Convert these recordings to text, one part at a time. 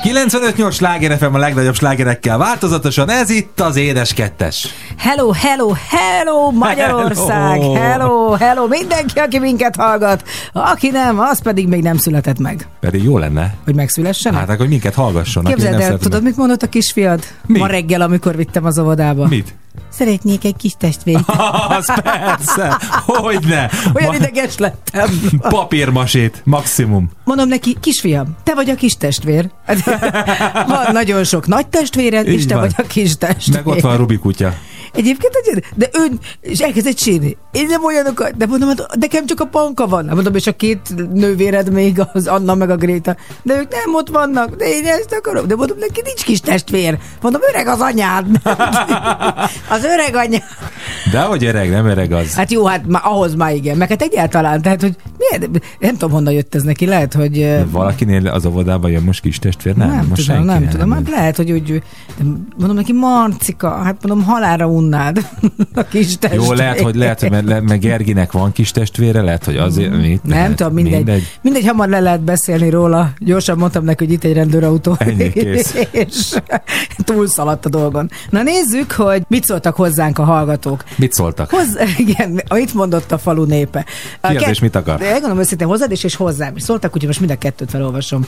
95-8 sláger FM a legnagyobb slágerekkel változatosan, ez itt az Édes Kettes. Hello, hello, hello Magyarország, Hello. hello, hello mindenki, aki minket hallgat. Aki nem, az pedig még nem született meg. Pedig jó lenne. Hogy megszülessen? Hát akkor minket hallgasson. Képzeld el, tudod, mit mondott a kisfiad? Mi? Ma reggel, amikor vittem az óvodába. Mit? Szeretnék egy kis testvért. Az persze, hogyne. Olyan Ma- ideges lettem. Papírmasét, maximum. Mondom neki, kisfiam, te vagy a kis testvér. Van nagyon sok nagy testvéred, és te vagy a kis testvér. Meg ott van Rubi kutya. Egyébként, egy- de ön, és elkezdett sírni. Én nem olyanokat, de mondom, hát nekem csak a panka van. Hát Mondom, és a két nővéred még, az Anna meg a Gréta. De ők nem ott vannak, de én ezt akarom. De mondom, neki nincs kis testvér. Mondom, öreg az anyád. az öreg anyád. De hogy öreg, nem öreg az. Hát jó, hát ahhoz már igen. Meg hát egyáltalán, tehát, hogy miért, nem tudom, honnan jött ez neki. Lehet, hogy... ö, Valakinél az óvodában jön most kis testvér? Nem, nem most tudom, nem senkinél tudom. Hát lehet, hogy úgy, de mondom neki, Marcika, hát mondom, halára unnád a kis testvér. Jó, lehet, hogy lehet, mert, le- mert Gerginek van kis testvére, lehet, hogy azért mit, Mm, Nem lehet, tudom, mindegy. mindegy. Mindegy, hamar le lehet beszélni róla. Gyorsan mondtam neki, hogy itt egy rendőrautó. Ennyi, kész. és túlszaladt a dolgon. Na nézzük, hogy mit szóltak hozzánk a hallgatók. Mit szóltak? Hozzá, igen, mit mondott a falu népe? A Ki az és mit akar? De Megmondom őszintén hozzád is, és hozzám is. Szóltak, úgyhogy most mind a kettőt felolvasom.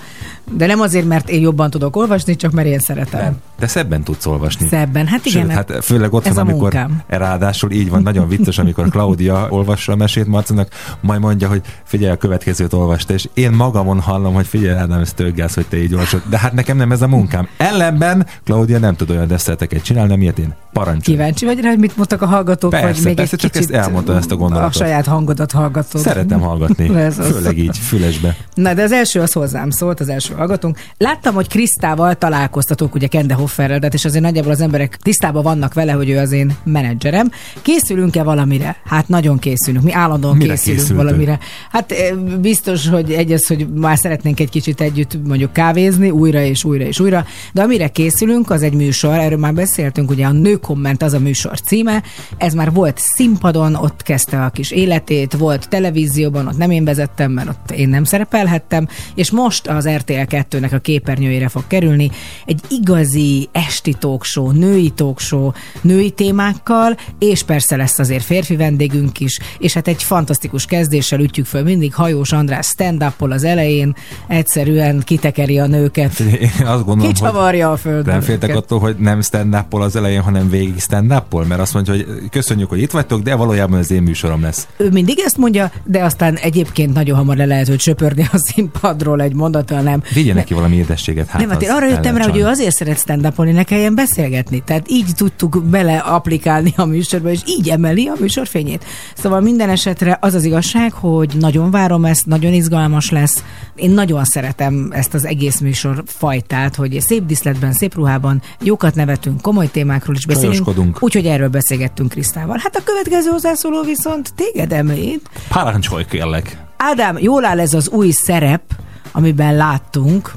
De nem azért, mert én jobban tudok olvasni, csak mert én szeretem. Nem. De szebben tudsz olvasni. Szebben, hát igen. Sőt, hát főleg ott ez van, a amikor munkám. ráadásul így van, nagyon vicces, amikor Claudia olvassa a mesét Marcinak, majd mondja, hogy figyelj, a következőt olvasta, és én magamon hallom, hogy figyelj, Ádám, ez tök hogy te így olvasod. De hát nekem nem ez a munkám. Ellenben Claudia nem tud olyan desszerteket csinálni, ami ilyet én parancsolom. Kíváncsi vagy rá, hogy mit mondtak a hallgatók, Persze, vagy még persze, egy csak kicsit ezt elmondta ezt a gondolatot. A saját hangodat hallgatod. Szeretem hallgatni, Ez az. főleg így, fülesbe. Na, de az első az hozzám szólt, az első hallgatónk. Láttam, hogy Krisztával találkoztatók, ugye Kende Hofferrel, tehát és azért nagyjából az emberek tisztában vannak vele, hogy ő az én menedzserem. Készülünk-e valamire? Hát nagyon készülünk. Mi állandóan Mire készülünk készültök? valamire. Hát eh, biztos, hogy egy az, hogy már szeretnénk egy kicsit együtt mondjuk kávézni, újra és újra és újra. De amire készülünk, az egy műsor, erről már beszéltünk, ugye a Nő Komment az a műsor címe. Ez már volt színpadon, ott kezdte a kis életét, volt televízióban, ott nem én vezettem, mert ott én nem szerepelhettem, és most az RTL 2-nek a képernyőjére fog kerülni egy igazi esti talkshow, női talkshow, női témákkal, és persze lesz azért férfi vendégünk is, és hát egy fantasztikus kezdéssel ütjük föl mindig Hajós András stand az elején, egyszerűen kitekeri a nőket, Én azt gondolom, kicsavarja a földön. nem féltek attól, hogy nem stand up az elején, hanem végig stand up mert azt mondja, hogy köszönjük, hogy itt vagytok, de valójában az én műsorom lesz. ő mindig ezt mondja, de aztán egyébként nagyon hamar le lehet őt söpörni a színpadról egy mondattal, nem. Vigye neki valami édességet. Hát nem, hát én arra jöttem rá, hogy ő azért szeret stand up ne kelljen beszélgetni. Tehát így tudtuk bele applikálni a műsorba, és így emeli a műsor fényét. Szóval minden esetre az az igazság, hogy nagyon várom ezt, nagyon izgalmas lesz. Én nagyon szeretem ezt az egész műsor fajtát, hogy szép diszletben, szép ruhában jókat nevetünk, komoly témákról is beszélünk. Úgyhogy erről beszélgettünk Krisztával. Hát a következő hozzászóló viszont téged említ. Parancsolj kérlek. Ádám, jól áll ez az új szerep, amiben láttunk.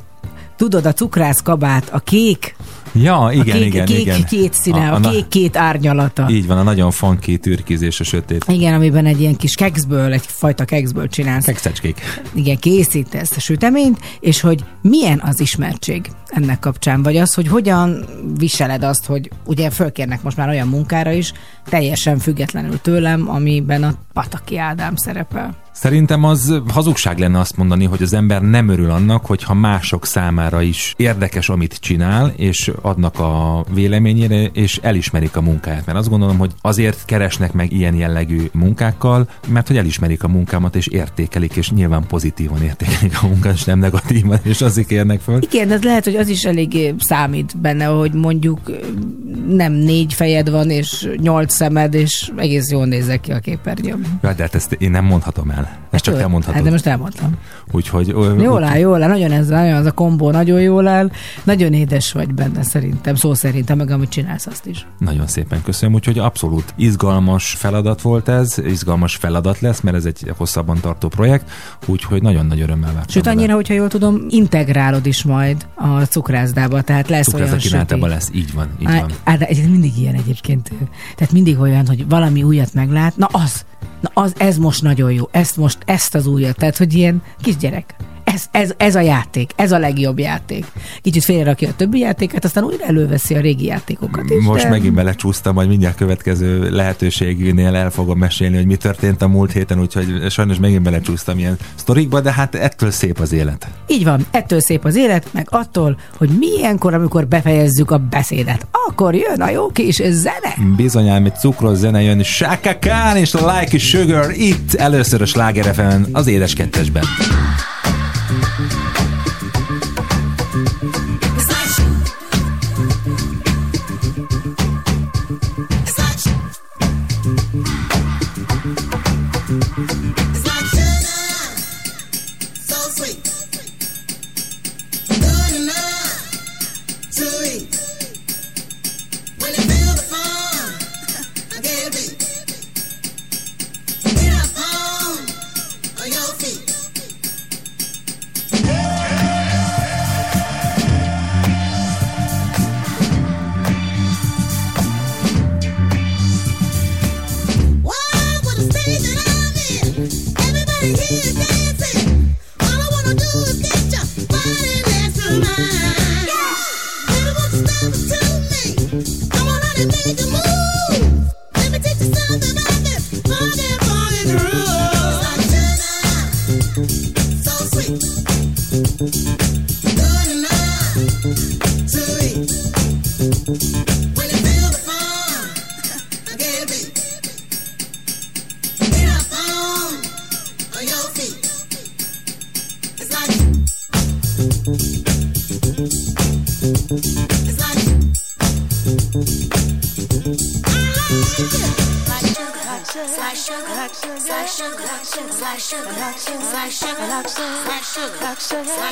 Tudod, a cukrász kabát, a kék, Ja, igen, a kék, igen, kék igen. két színe, a, a na- kék két árnyalata. Így van, a nagyon funky türkizés a sötét. Igen, amiben egy ilyen kis kekszből, egy fajta kekszből csinálsz. Kekszecskék. Igen, készítesz a süteményt, és hogy milyen az ismertség ennek kapcsán, vagy az, hogy hogyan viseled azt, hogy ugye fölkérnek most már olyan munkára is, teljesen függetlenül tőlem, amiben a Pataki Ádám szerepel. Szerintem az hazugság lenne azt mondani, hogy az ember nem örül annak, hogyha mások számára is érdekes, amit csinál, és adnak a véleményére, és elismerik a munkáját. Mert azt gondolom, hogy azért keresnek meg ilyen jellegű munkákkal, mert hogy elismerik a munkámat, és értékelik, és nyilván pozitívan értékelik a munkát, és nem negatívan, és azért kérnek föl. Igen, de lehet, hogy az is eléggé számít benne, hogy mondjuk nem négy fejed van, és nyolc szemed, és egész jól nézek ki a képernyőn. Ja, de hát ezt én nem mondhatom el. Ezt csak Jó, te mondhatod. Hát de most elmondtam. Úgyhogy... Jól áll, jól áll, nagyon ez, nagyon az a kombó nagyon jól áll, nagyon édes vagy benne szerintem, szó szerintem, meg amit csinálsz azt is. Nagyon szépen köszönöm, úgyhogy abszolút izgalmas feladat volt ez, izgalmas feladat lesz, mert ez egy hosszabban tartó projekt, úgyhogy nagyon nagy örömmel vártam. Sőt, annyira, hogyha jól tudom, integrálod is majd a cukrászdába, tehát lesz Cukrászda olyan kínálatában süti. lesz, így van, így Á, van. de egyébként mindig ilyen egyébként. Tehát mindig olyan, hogy valami újat meglát, na az, na az, ez most nagyon jó, ezt most, ezt az újat, tehát hogy ilyen kisgyerek. Ez, ez, ez a játék, ez a legjobb játék. Kicsit félrerakja a többi játékot, aztán újra előveszi a régi játékokat is. Most de... megint belecsúsztam, majd mindjárt következő lehetőségnél el fogom mesélni, hogy mi történt a múlt héten, úgyhogy sajnos megint belecsúsztam ilyen sztorikba, de hát ettől szép az élet. Így van, ettől szép az élet, meg attól, hogy milyenkor, amikor befejezzük a beszédet, akkor jön a jó kis zene. Bizonyám, egy cukros zene jön, Shaka Khan és a Like a Sugar itt először a Sláger az édes kettesben.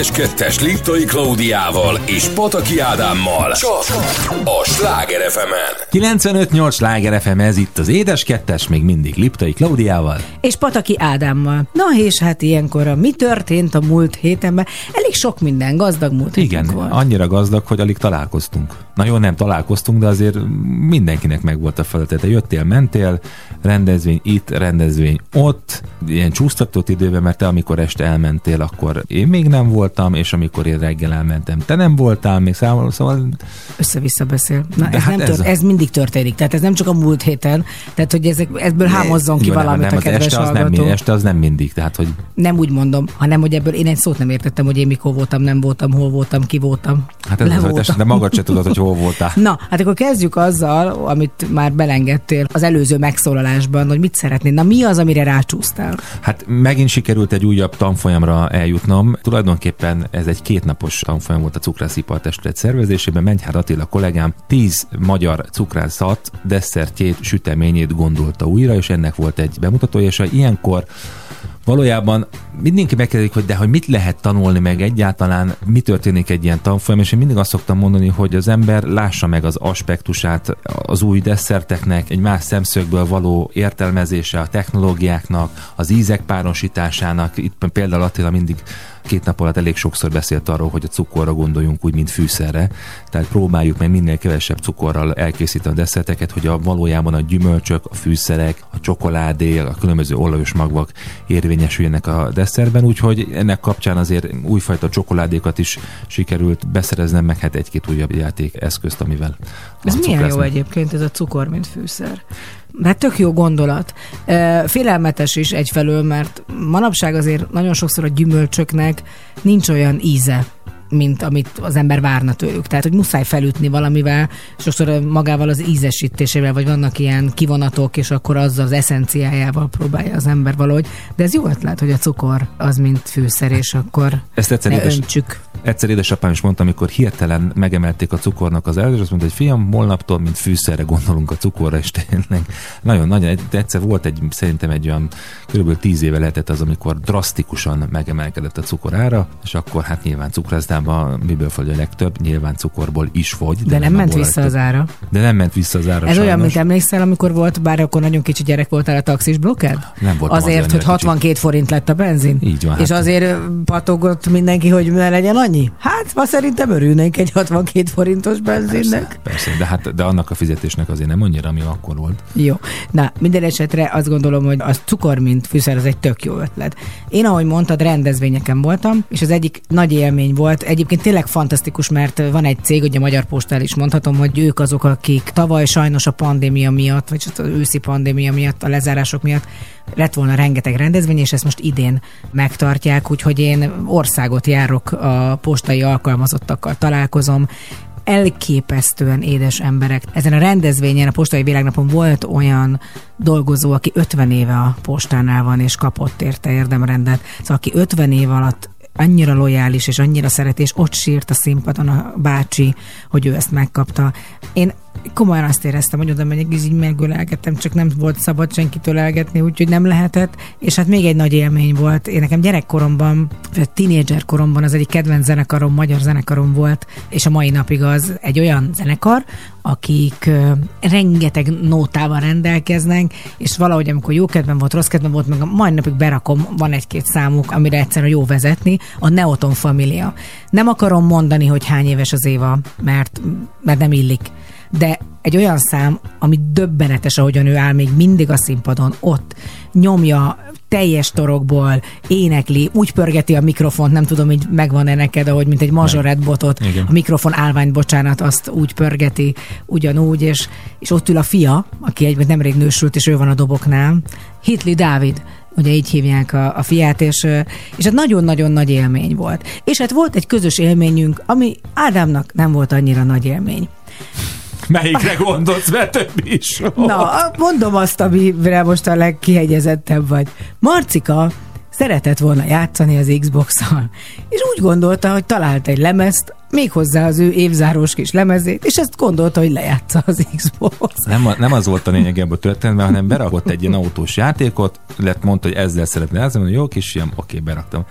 Édes kettes Liptai Klaudiával és Pataki Ádámmal. Csak a Sláger fm 95-8 sláger FM, ez itt az Édes Kettes, még mindig Liptai Klaudiával. És Pataki Ádámmal. Na és hát ilyenkor a mi történt a múlt hétenben? Elég sok minden, gazdag múlt Igen, volt. annyira gazdag, hogy alig találkoztunk. Na jó, nem találkoztunk, de azért mindenkinek megvolt a feladat. Te jöttél, mentél, rendezvény itt, rendezvény ott, ilyen csúsztatott időben, mert te amikor este elmentél, akkor én még nem voltam, és amikor én reggel elmentem, te nem voltál még számoló, szóval Össze-vissza beszél. Na, De ez, hát nem ez tört, a- ez mindig történik. Tehát ez nem csak a múlt héten. Tehát, hogy ezek, ebből hámozzon ki Jó, nem, valamit nem, a az kedves este az, nem, este az nem mindig, tehát hogy Nem úgy mondom, hanem hogy ebből én egy szót nem értettem, hogy én mikor voltam, nem voltam, hol voltam, ki voltam. hát ez Le az voltam. de magad se tudod, hogy hol voltál. Na, hát akkor kezdjük azzal, amit már belengedtél az előző megszólalásban, hogy mit szeretnél. Na, mi az, amire rácsúsztál? Hát megint sikerült egy újabb tanfolyamra eljutnom. Tulajdonképpen ez egy kétnapos tanfolyam volt a Cukrászipar Testület szervezésében. Mengyhár Attila kollégám tíz magyar cukrászat desszertjét, süteményét gondolta újra, és ennek volt egy bemutatója, és ilyenkor Valójában mindenki megkérdezik, hogy de hogy mit lehet tanulni meg egyáltalán, mi történik egy ilyen tanfolyam, és én mindig azt szoktam mondani, hogy az ember lássa meg az aspektusát az új desszerteknek, egy más szemszögből való értelmezése a technológiáknak, az ízek párosításának. Itt például Attila mindig két nap alatt elég sokszor beszélt arról, hogy a cukorra gondoljunk úgy, mint fűszerre. Tehát próbáljuk meg minél kevesebb cukorral elkészíteni a desszerteket, hogy a valójában a gyümölcsök, a fűszerek, a csokoládé, a különböző olajos magvak érvényesüljenek a desszertben, úgyhogy ennek kapcsán azért újfajta csokoládékat is sikerült beszereznem, meg hát egy-két újabb játék eszközt, amivel Ez milyen jó egyébként, ez a cukor, mint fűszer. Hát tök jó gondolat. Félelmetes is egyfelől, mert manapság azért nagyon sokszor a gyümölcsöknek nincs olyan íze, mint amit az ember várna tőlük. Tehát, hogy muszáj felütni valamivel, sokszor magával az ízesítésével, vagy vannak ilyen kivonatok, és akkor azzal az eszenciájával próbálja az ember valahogy. De ez jó ötlet, hogy a cukor az mint fűszer, és akkor Ezt egyszer édes, öntsük. egyszer édesapám is mondta, amikor hirtelen megemelték a cukornak az elő, azt mondta, hogy fiam, holnaptól, mint fűszerre gondolunk a cukorra, és tényleg nagyon, egy- egyszer volt egy, szerintem egy olyan kb. 10 éve lehetett az, amikor drasztikusan megemelkedett a cukor ára, és akkor hát nyilván cukrászdában miből fogy a legtöbb, nyilván cukorból is fogy. De, nem ment abból a vissza legtöbb. az ára. De nem ment vissza az ára Ez olyan, sajnos. mint emlékszel, amikor volt, bár akkor nagyon kicsi gyerek voltál a taxis blokked? Nem voltam Azért, azért hogy annyira kicsi. 62 forint lett a benzin? Így van, És hát- azért patogott mindenki, hogy ne legyen annyi? Hát, ma szerintem örülnénk egy 62 forintos benzinnek. Persze, persze, de, hát, de annak a fizetésnek azért nem annyira, ami akkor volt. Jó. Na, minden esetre azt gondolom, hogy a cukor, mint fűszer, az egy tök jó ötlet. Én, ahogy mondtad, rendezvényeken voltam, és az egyik nagy élmény volt. Egyébként tényleg fantasztikus, mert van egy cég, ugye a Magyar Postál is mondhatom, hogy ők azok, akik tavaly sajnos a pandémia miatt, vagy az őszi pandémia miatt, a lezárások miatt lett volna rengeteg rendezvény, és ezt most idén megtartják, úgyhogy én országot járok, a postai alkalmazottakkal találkozom, elképesztően édes emberek. Ezen a rendezvényen, a postai világnapon volt olyan dolgozó, aki 50 éve a postánál van, és kapott érte érdemrendet. Szóval aki 50 év alatt annyira lojális, és annyira szereti, és ott sírt a színpadon a bácsi, hogy ő ezt megkapta. Én komolyan azt éreztem, hogy oda megyek, és így megölelgettem, csak nem volt szabad senkitől elgetni, úgyhogy nem lehetett. És hát még egy nagy élmény volt. Én nekem gyerekkoromban, vagy tínédzser koromban az egyik kedvenc zenekarom, magyar zenekarom volt, és a mai napig az egy olyan zenekar, akik rengeteg nótával rendelkeznek, és valahogy amikor jó kedvem volt, rossz kedvem volt, meg a mai napig berakom, van egy-két számuk, amire egyszerűen jó vezetni, a Neoton Familia. Nem akarom mondani, hogy hány éves az Éva, mert, mert nem illik de egy olyan szám, ami döbbenetes, ahogyan ő áll még mindig a színpadon, ott nyomja teljes torokból, énekli, úgy pörgeti a mikrofont, nem tudom, hogy megvan-e neked, ahogy mint egy mazsorett botot, Igen. a mikrofon állvány, bocsánat, azt úgy pörgeti, ugyanúgy, és, és ott ül a fia, aki egyben nemrég nősült, és ő van a doboknál, Hitli Dávid, ugye így hívják a, a fiát, és, és hát nagyon-nagyon nagy élmény volt. És hát volt egy közös élményünk, ami Ádámnak nem volt annyira nagy élmény. Melyikre gondolsz, mert több is. Na, mondom azt, amire most a legkihegyezettebb vagy. Marcika szeretett volna játszani az Xbox-szal, és úgy gondolta, hogy talált egy lemezt, méghozzá az ő évzárós kis lemezét, és ezt gondolta, hogy lejátsza az Xbox. Nem, nem az volt a lényeg ebből a történetben, hanem berakott egy ilyen autós játékot, lett mondta, hogy ezzel szeretne játszani, jó kis ilyen, oké, beraktam.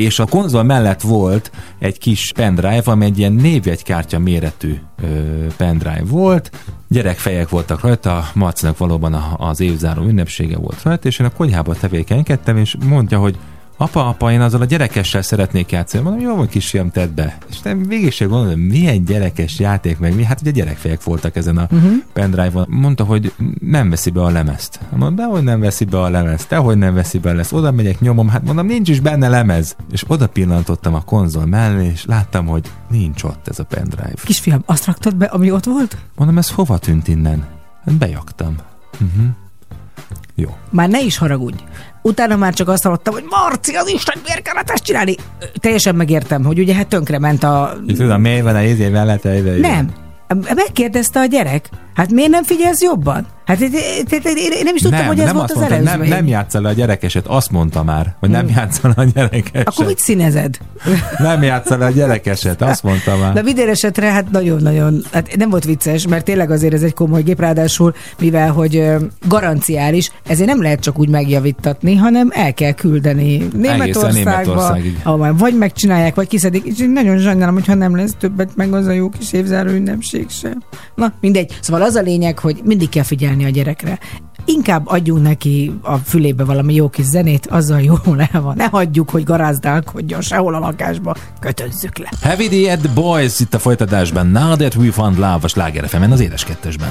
És a konzol mellett volt egy kis pendrive, ami egy ilyen névjegykártya méretű ö, pendrive volt. Gyerekfejek voltak rajta, Marcinak valóban az évzáró ünnepsége volt rajta, és én a konyhában tevékenykedtem, és mondja, hogy apa, apa, én azzal a gyerekessel szeretnék játszani. Mondom, jó, van kisfiam, tedd be. És nem végig sem gondolom, milyen gyerekes játék, meg mi. Hát ugye gyerekfejek voltak ezen a uh-huh. pendrive-on. Mondta, hogy nem veszi be a lemezt. Mondom, de hogy nem veszi be a lemezt, de hogy nem veszi be lesz. Oda megyek, nyomom, hát mondom, nincs is benne lemez. És oda pillantottam a konzol mellé, és láttam, hogy nincs ott ez a pendrive. Kisfiam, azt raktad be, ami ott volt? Mondom, ez hova tűnt innen? Bejaktam. Uh-huh. Jó. Már ne is haragudj. Utána már csak azt hallottam, hogy Marci, az Isten, miért kellett ezt csinálni? Teljesen megértem, hogy ugye hát tönkre ment a... Tudom, miért van a izé ide. Nem. Megkérdezte a gyerek. Hát miért nem figyelsz jobban? Hát én, nem is tudtam, nem, hogy ez nem volt az mondta, előzmény. nem, nem játszol le a gyerekeset, azt mondta már, hogy nem játszol le a gyerekeset. Akkor mit színezed? Nem játszol le a gyerekeset, azt mondta már. De minden esetre hát nagyon-nagyon, hát nem volt vicces, mert tényleg azért ez egy komoly gép, ráadásul, mivel hogy garanciális, ezért nem lehet csak úgy megjavítatni, hanem el kell küldeni Németországba, ahol vagy megcsinálják, vagy kiszedik, és én nagyon sajnálom, hogyha nem lesz többet meg az a jó kis évzáró ünnepség sem. Na, mindegy. Szóval az a lényeg, hogy mindig kell figyelni a gyerekre. Inkább adjunk neki a fülébe valami jó kis zenét, azzal jól el van. Ne hagyjuk, hogy garázdálkodjon sehol a lakásba, kötözzük le. Heavy the Ed Boys itt a folytatásban. Now that we found love a Sláger az édes kettesben.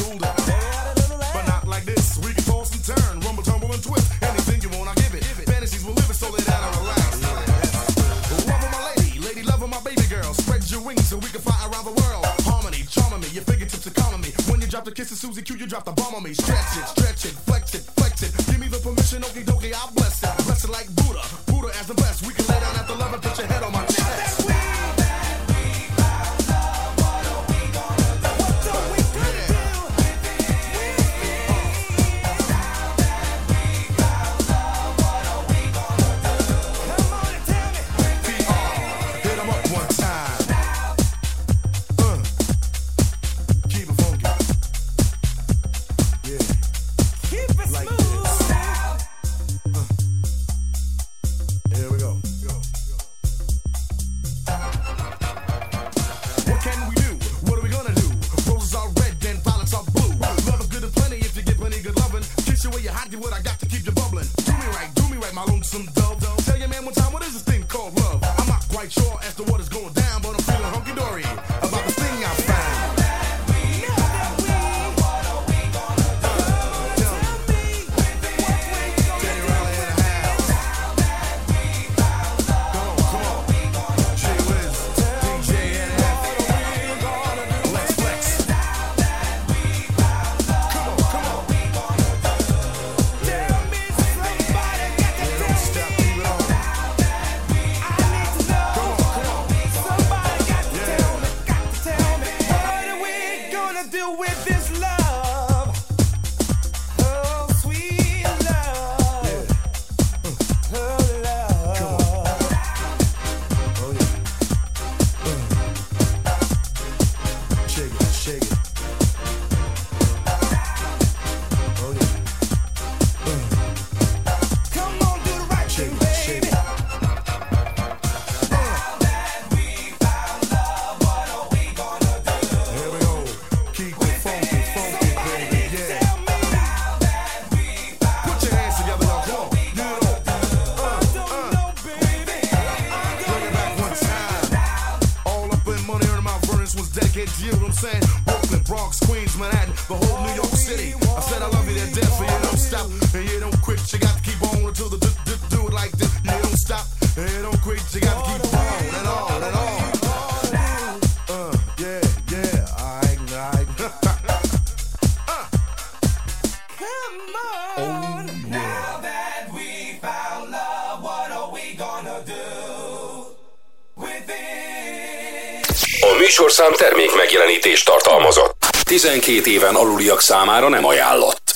12 éven aluliak számára nem ajánlott.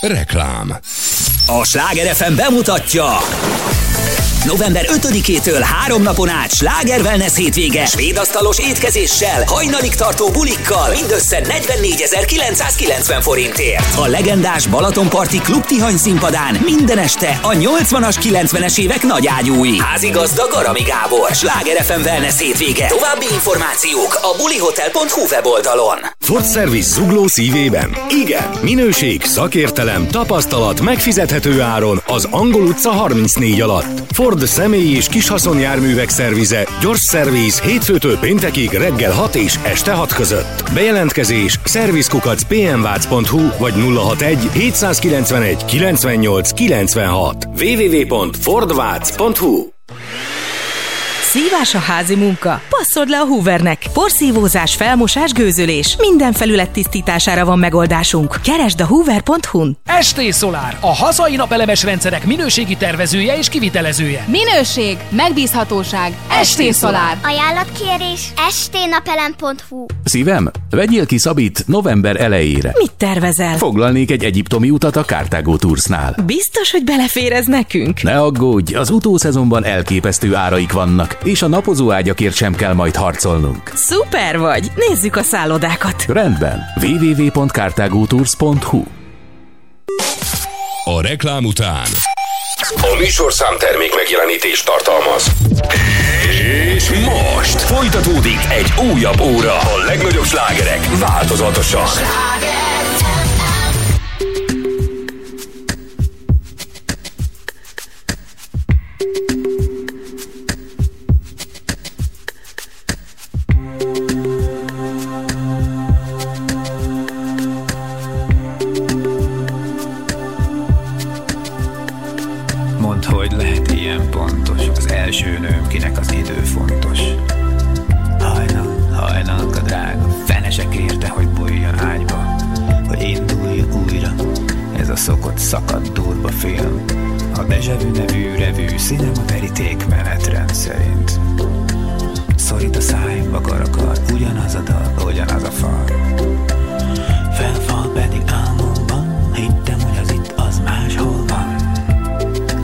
Reklám. A Sláger FM bemutatja November 5-től három napon át Sláger Wellness hétvége Svéd asztalos étkezéssel, hajnalig tartó bulikkal mindössze 44.990 forintért. A legendás Balatonparti Klub Tihany színpadán minden este a 80-as 90-es évek nagyágyúi. Házigazda Garami Gábor, Sláger FM Wellness hétvége. További információk a bulihotel.hu weboldalon. Ford Service zugló szívében. Igen, minőség, szakértelem, tapasztalat, megfizethető áron az Angol utca 34 alatt. Ford személyi és kishaszonjárművek szervize, gyors szerviz hétfőtől péntekig reggel 6 és este 6 között. Bejelentkezés szervizkukac pmvac.hu vagy 061 791 98 96 www.fordvac.hu Szívás a házi munka? Passzod le a Hoovernek. Porszívózás, felmosás, gőzölés. Minden felület tisztítására van megoldásunk. Keresd a hoover.hu-n. ST Solar, a hazai napelemes rendszerek minőségi tervezője és kivitelezője. Minőség, megbízhatóság, ST Solar. Ajánlatkérés stnapelem.hu Szívem, vegyél ki Szabit november elejére. Mit tervezel? Foglalnék egy egyiptomi utat a Cartago Toursnál. Biztos, hogy belefér ez nekünk? Ne aggódj, az utószezonban elképesztő áraik vannak, és a napozó ágyakért sem kell majd harcolnunk. Szuper vagy! Nézzük a szállodákat. Rendben, www.cartagotours.hu A reklám után a műsorszám termék megjelenítést tartalmaz. És most folytatódik egy újabb óra. A legnagyobb slágerek változatosan. Mondd, szokott szakadt durva film. A Deja Vu nevű revű Cinema veríték menetrend szerint. Szorít a száj, vakar akar Ugyanaz a dal, ugyanaz a fal. Felfal pedig álmomban Hittem, hogy az itt, az máshol van.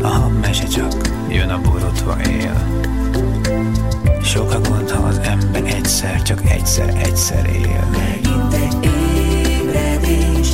A mese csak jön a borotva él. Sok a gond, ha az ember egyszer, csak egyszer, egyszer él. Megint egy ébredés,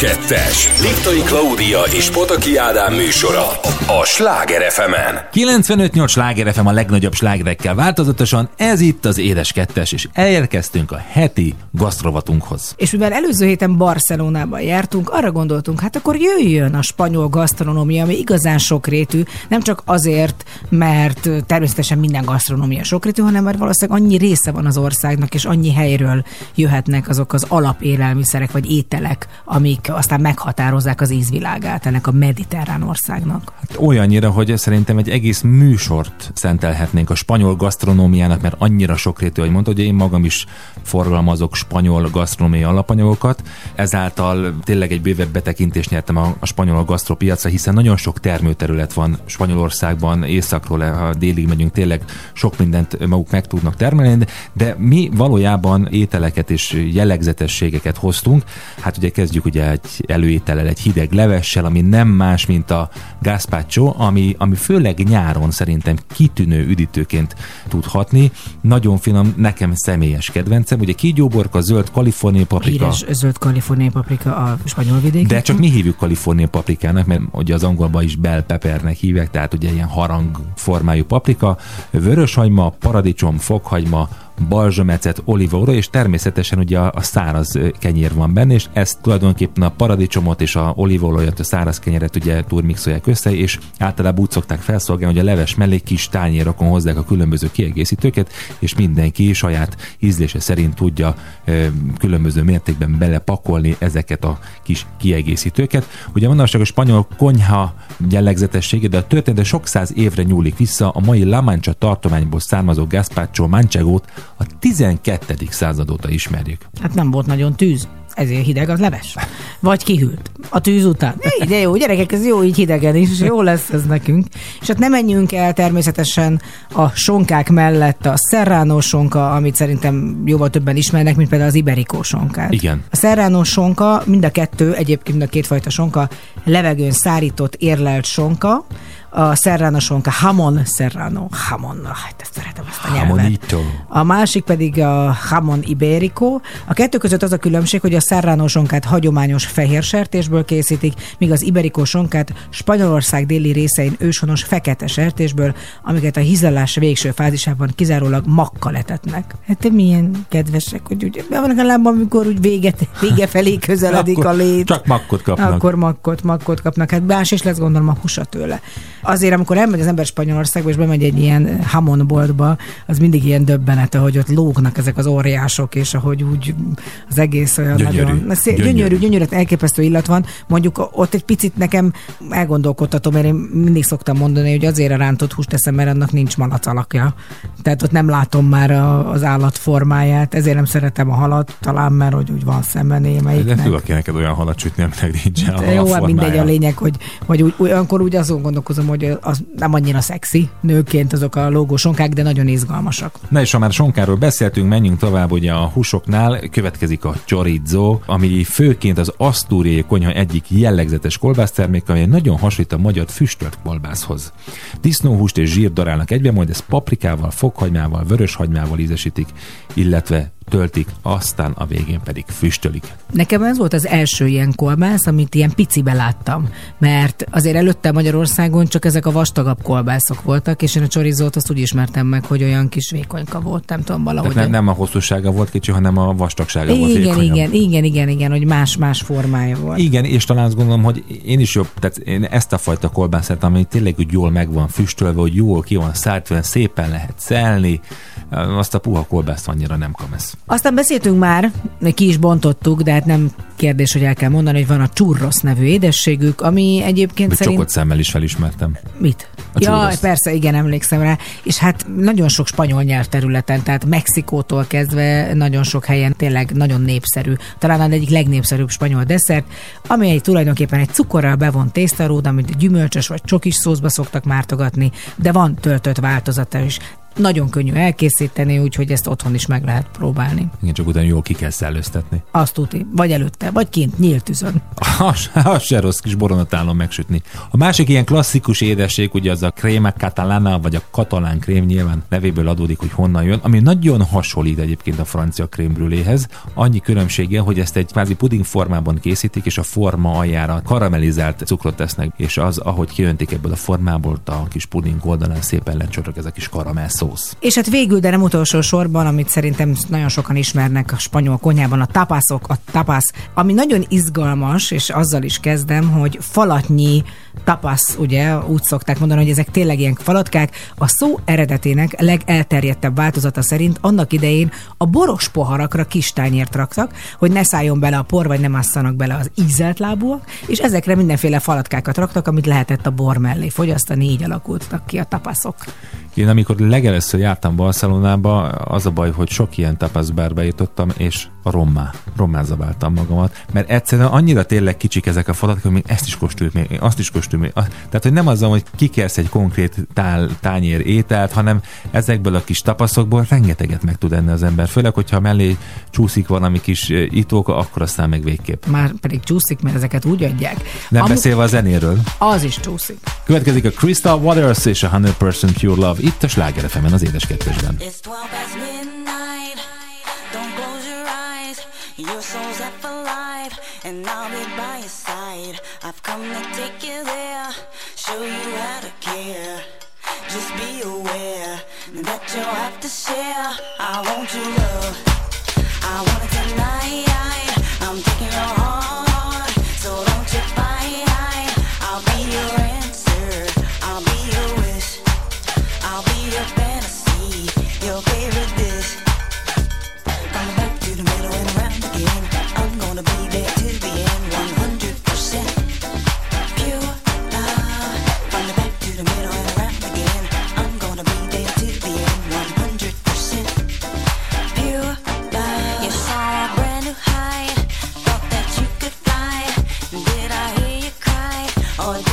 2-es. Liptai Klaudia és Pataki Ádám műsora a Sláger fm 95-8 Sláger FM a legnagyobb slágerekkel változatosan, ez itt az Édes 2 és elérkeztünk a heti gasztrovatunkhoz. És mivel előző héten Barcelonában jártunk, arra gondoltunk, hát akkor jöjjön a spanyol gasztronómia, ami igazán sokrétű, nem csak azért, mert természetesen minden gasztronómia sokrétű, hanem mert valószínűleg annyi része van az országnak, és annyi helyről jöhetnek azok az alapélelmiszerek vagy ételek, amik aztán meghatározzák az ízvilágát ennek a mediterrán országnak. Olyannyira, hogy szerintem egy egész műsort szentelhetnénk a spanyol gasztronómiának, mert annyira sokrétű, hogy mondta, hogy én magam is forgalmazok spanyol gasztronómiai alapanyagokat, ezáltal tényleg egy bővebb betekintést nyertem a, a spanyol gasztropiacra, hiszen nagyon sok termőterület van Spanyolországban, északról, ha délig megyünk, tényleg sok mindent maguk meg tudnak termelni, de mi valójában ételeket és jellegzetességeket hoztunk. Hát ugye kezdjük ugye egy előétellel, egy hideg levessel, ami nem más, mint a gazpacho, ami, ami főleg nyáron szerintem kitűnő üdítőként tud hatni. Nagyon finom, nekem személyes kedvencem. Ugye kígyóborka, zöld kaliforniai paprika. Híres zöld kaliforniai paprika a spanyol vidéken. De csak mi hívjuk kaliforniai paprikának, mert ugye az angolban is bell peppernek hívják, tehát ugye ilyen harang formájú paprika, vöröshagyma, paradicsom, fokhagyma, balzsamecet, olívaolaj, és természetesen ugye a, a száraz kenyér van benne, és ezt tulajdonképpen a paradicsomot és a olívaolajat, a száraz kenyeret ugye turmixolják össze, és általában úgy szokták felszolgálni, hogy a leves mellé kis tányérokon hozzák a különböző kiegészítőket, és mindenki saját ízlése szerint tudja ö, különböző mértékben belepakolni ezeket a kis kiegészítőket. Ugye manapság a spanyol konyha jellegzetessége, de a történet sok száz évre nyúlik vissza, a mai La Mancha tartományból származó gazpacho manchegót a 12. század óta ismerjük. Hát nem volt nagyon tűz. Ezért hideg az leves. Vagy kihűlt. A tűz után. Így, De jó, gyerekek, ez jó így hidegen is, és jó lesz ez nekünk. És hát nem menjünk el természetesen a sonkák mellett a serrano sonka, amit szerintem jóval többen ismernek, mint például az iberikó sonkát. Igen. A serrano sonka, mind a kettő, egyébként mind a kétfajta sonka, levegőn szárított, érlelt sonka, a serrano sonka, hamon serrano, hamon, hát ezt szeretem ezt a nyelvet. Hamonito. A másik pedig a Hamon Iberico. A kettő között az a különbség, hogy a Serrano sonkát hagyományos fehér sertésből készítik, míg az Iberico sonkát Spanyolország déli részein őshonos fekete sertésből, amiket a hízlelás végső fázisában kizárólag makkal etetnek. Hát milyen kedvesek, hogy ugye vannak a lábban, amikor úgy véget, vége felé közeledik a lét. Csak makkot kapnak. Akkor makkot, makkot kapnak. Hát más is lesz gondolom a húsa tőle. Azért, amikor elmegy az ember Spanyolországba, és bemegy egy ilyen hamon boltba, az mindig ilyen döbbenet, hogy ott lógnak ezek az óriások, és ahogy úgy az egész olyan Gyönyörű. nagyon... Na, szé- Gyönyörű. gyönyörű, gyönyörű, elképesztő illat van. Mondjuk ott egy picit nekem elgondolkodtatom, mert én mindig szoktam mondani, hogy azért a rántott húst teszem, mert annak nincs malac alakja. Tehát ott nem látom már a, az állat formáját, ezért nem szeretem a halat, talán mert hogy úgy van szemben De némelyiknek. tudok én neked olyan halat sütni, aminek nincsen De jó, hát mindegy a lényeg, hogy, hogy úgy, olyankor úgy azon gondolkozom, hogy az nem annyira szexi nőként azok a lógósonkák, de nagyon izgalmasak. Na és ha már sonkáról beszéltünk, menjünk tovább, ugye a húsoknál következik a chorizo, ami főként az asztúriai konyha egyik jellegzetes kolbásztermék, ami nagyon hasonlít a magyar füstölt kolbászhoz. Disznóhúst és zsírt darálnak egybe, majd ezt paprikával, fokhagymával, vöröshagymával ízesítik, illetve töltik, aztán a végén pedig füstölik. Nekem ez volt az első ilyen kolbász, amit ilyen picibe láttam, mert azért előtte Magyarországon csak ezek a vastagabb kolbászok voltak, és én a csorizót azt úgy ismertem meg, hogy olyan kis vékonyka volt, nem tudom, valahogy. Tehát nem, nem a hosszúsága volt kicsi, hanem a vastagsága volt igen, vékonyabb. igen, igen, igen, igen, hogy más-más formája volt. Igen, és talán azt gondolom, hogy én is jobb, tehát én ezt a fajta kolbászát, ami tényleg úgy jól meg van füstölve, hogy jól ki van szártva, szépen lehet szelni, azt a puha kolbászt annyira nem kamesz. Aztán beszéltünk már, ki is bontottuk, de hát nem kérdés, hogy el kell mondani, hogy van a churros nevű édességük, ami egyébként Hogy szerint... csokot szemmel is felismertem. Mit? A Ja, churros. persze, igen, emlékszem rá. És hát nagyon sok spanyol nyelvterületen, tehát Mexikótól kezdve nagyon sok helyen tényleg nagyon népszerű. Talán az egyik legnépszerűbb spanyol desszert, ami egy tulajdonképpen egy cukorral bevont tésztaród, amit gyümölcsös vagy csokis szószba szoktak mártogatni, de van töltött változata is. Nagyon könnyű elkészíteni, úgyhogy ezt otthon is meg lehet próbálni. Igen, csak utána jól ki kell szellőztetni. Azt tuti. Vagy előtte, vagy kint, nyílt tűzön. Az, az se rossz kis boronatálon megsütni. A másik ilyen klasszikus édesség, ugye az a crema catalana, vagy a katalán krém nyilván nevéből adódik, hogy honnan jön, ami nagyon hasonlít egyébként a francia krémbrüléhez. Annyi különbsége, hogy ezt egy kvázi puding formában készítik, és a forma aljára karamellizált cukrot tesznek, és az, ahogy kijöntik ebből a formából, a kis puding oldalán szépen lecsorog ez a kis karamell szósz. És hát végül, de nem utolsó sorban, amit szerintem nagyon sokan ismernek a spanyol konyhában, a tapaszok, a tapasz, ami nagyon izgalmas, és azzal is kezdem, hogy falatnyi tapasz, ugye, úgy szokták mondani, hogy ezek tényleg ilyen falatkák. A szó eredetének legelterjedtebb változata szerint annak idején a boros poharakra kis tányért raktak, hogy ne szálljon bele a por, vagy nem asszanak bele az ízelt lábúak, és ezekre mindenféle falatkákat raktak, amit lehetett a bor mellé fogyasztani, így alakultak ki a tapaszok. Én amikor legelőször jártam Barcelonába, az a baj, hogy sok ilyen tapaszbárba jutottam, és a rommá, rommá zabáltam magamat, mert egyszerűen annyira tényleg kicsik ezek a falak, hogy még ezt is kóstoljuk, még azt is kóstoljuk. Még. Tehát, hogy nem az, hogy kikersz egy konkrét tál, tányér ételt, hanem ezekből a kis tapaszokból rengeteget meg tud enni az ember. Főleg, hogyha mellé csúszik valami kis eh, itók, akkor aztán meg végképp. Már pedig csúszik, mert ezeket úgy adják. Nem Amu- beszélve a zenéről. Az is csúszik. Következik a Crystal Waters és a 100% Pure Love itt a Sláger az édes kettősben. It's 12 past midnight. Your soul's up alive, and I'll be by your side. I've come to take you there, show you how to care. Just be aware that you'll have to share. I want your love. I want it tonight. I'm taking your heart, so don't you fight. I'll be your all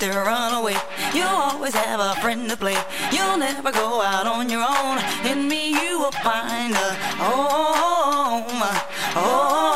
to run away. You'll always have a friend to play. You'll never go out on your own. In me, you will find a home, home.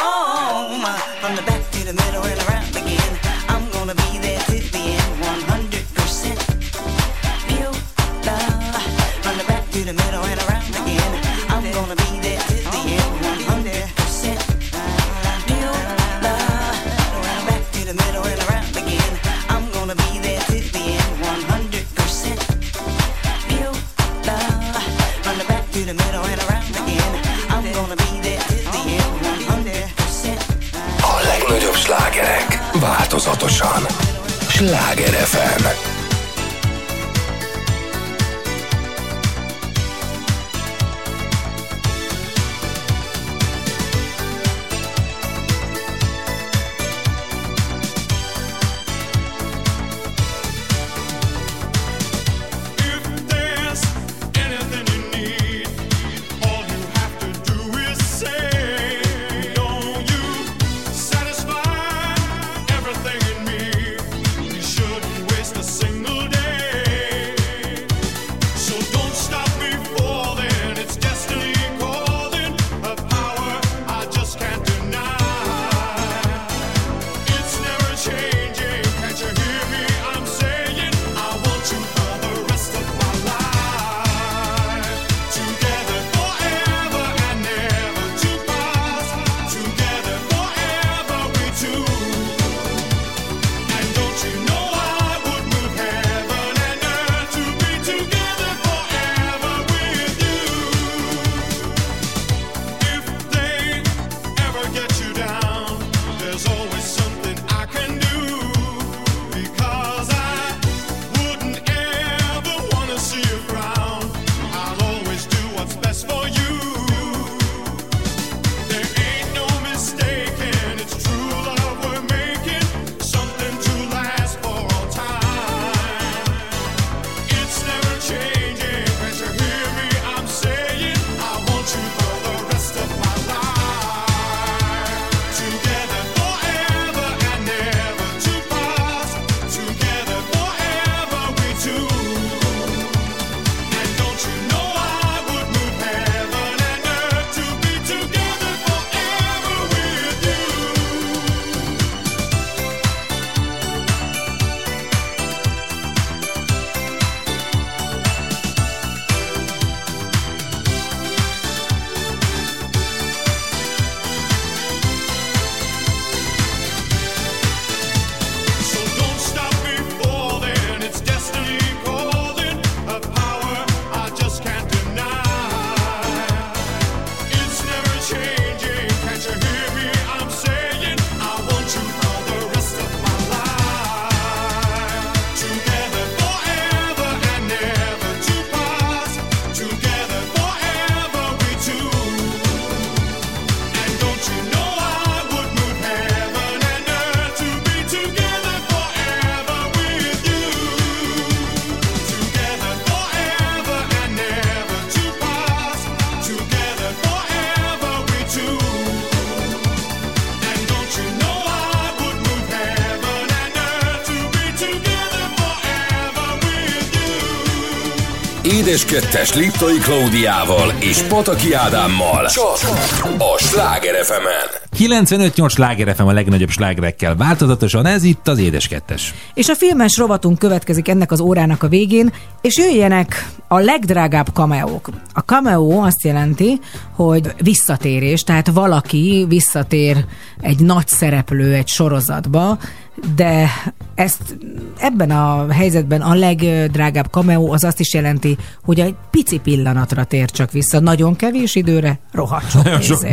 Változatosan. Sláger FM. Édes Kettes Liptai Klaudiával és Pataki Ádámmal. Csak a Sláger fm 95-8 sláger FM a legnagyobb slágerekkel változatosan, ez itt az Édes Kettes. És a filmes rovatunk következik ennek az órának a végén, és jöjjenek a legdrágább cameók. A cameo azt jelenti, hogy visszatérés, tehát valaki visszatér egy nagy szereplő egy sorozatba, de ezt ebben a helyzetben a legdrágább cameo az azt is jelenti, hogy egy pici pillanatra tér csak vissza, nagyon kevés időre, rohadt sok.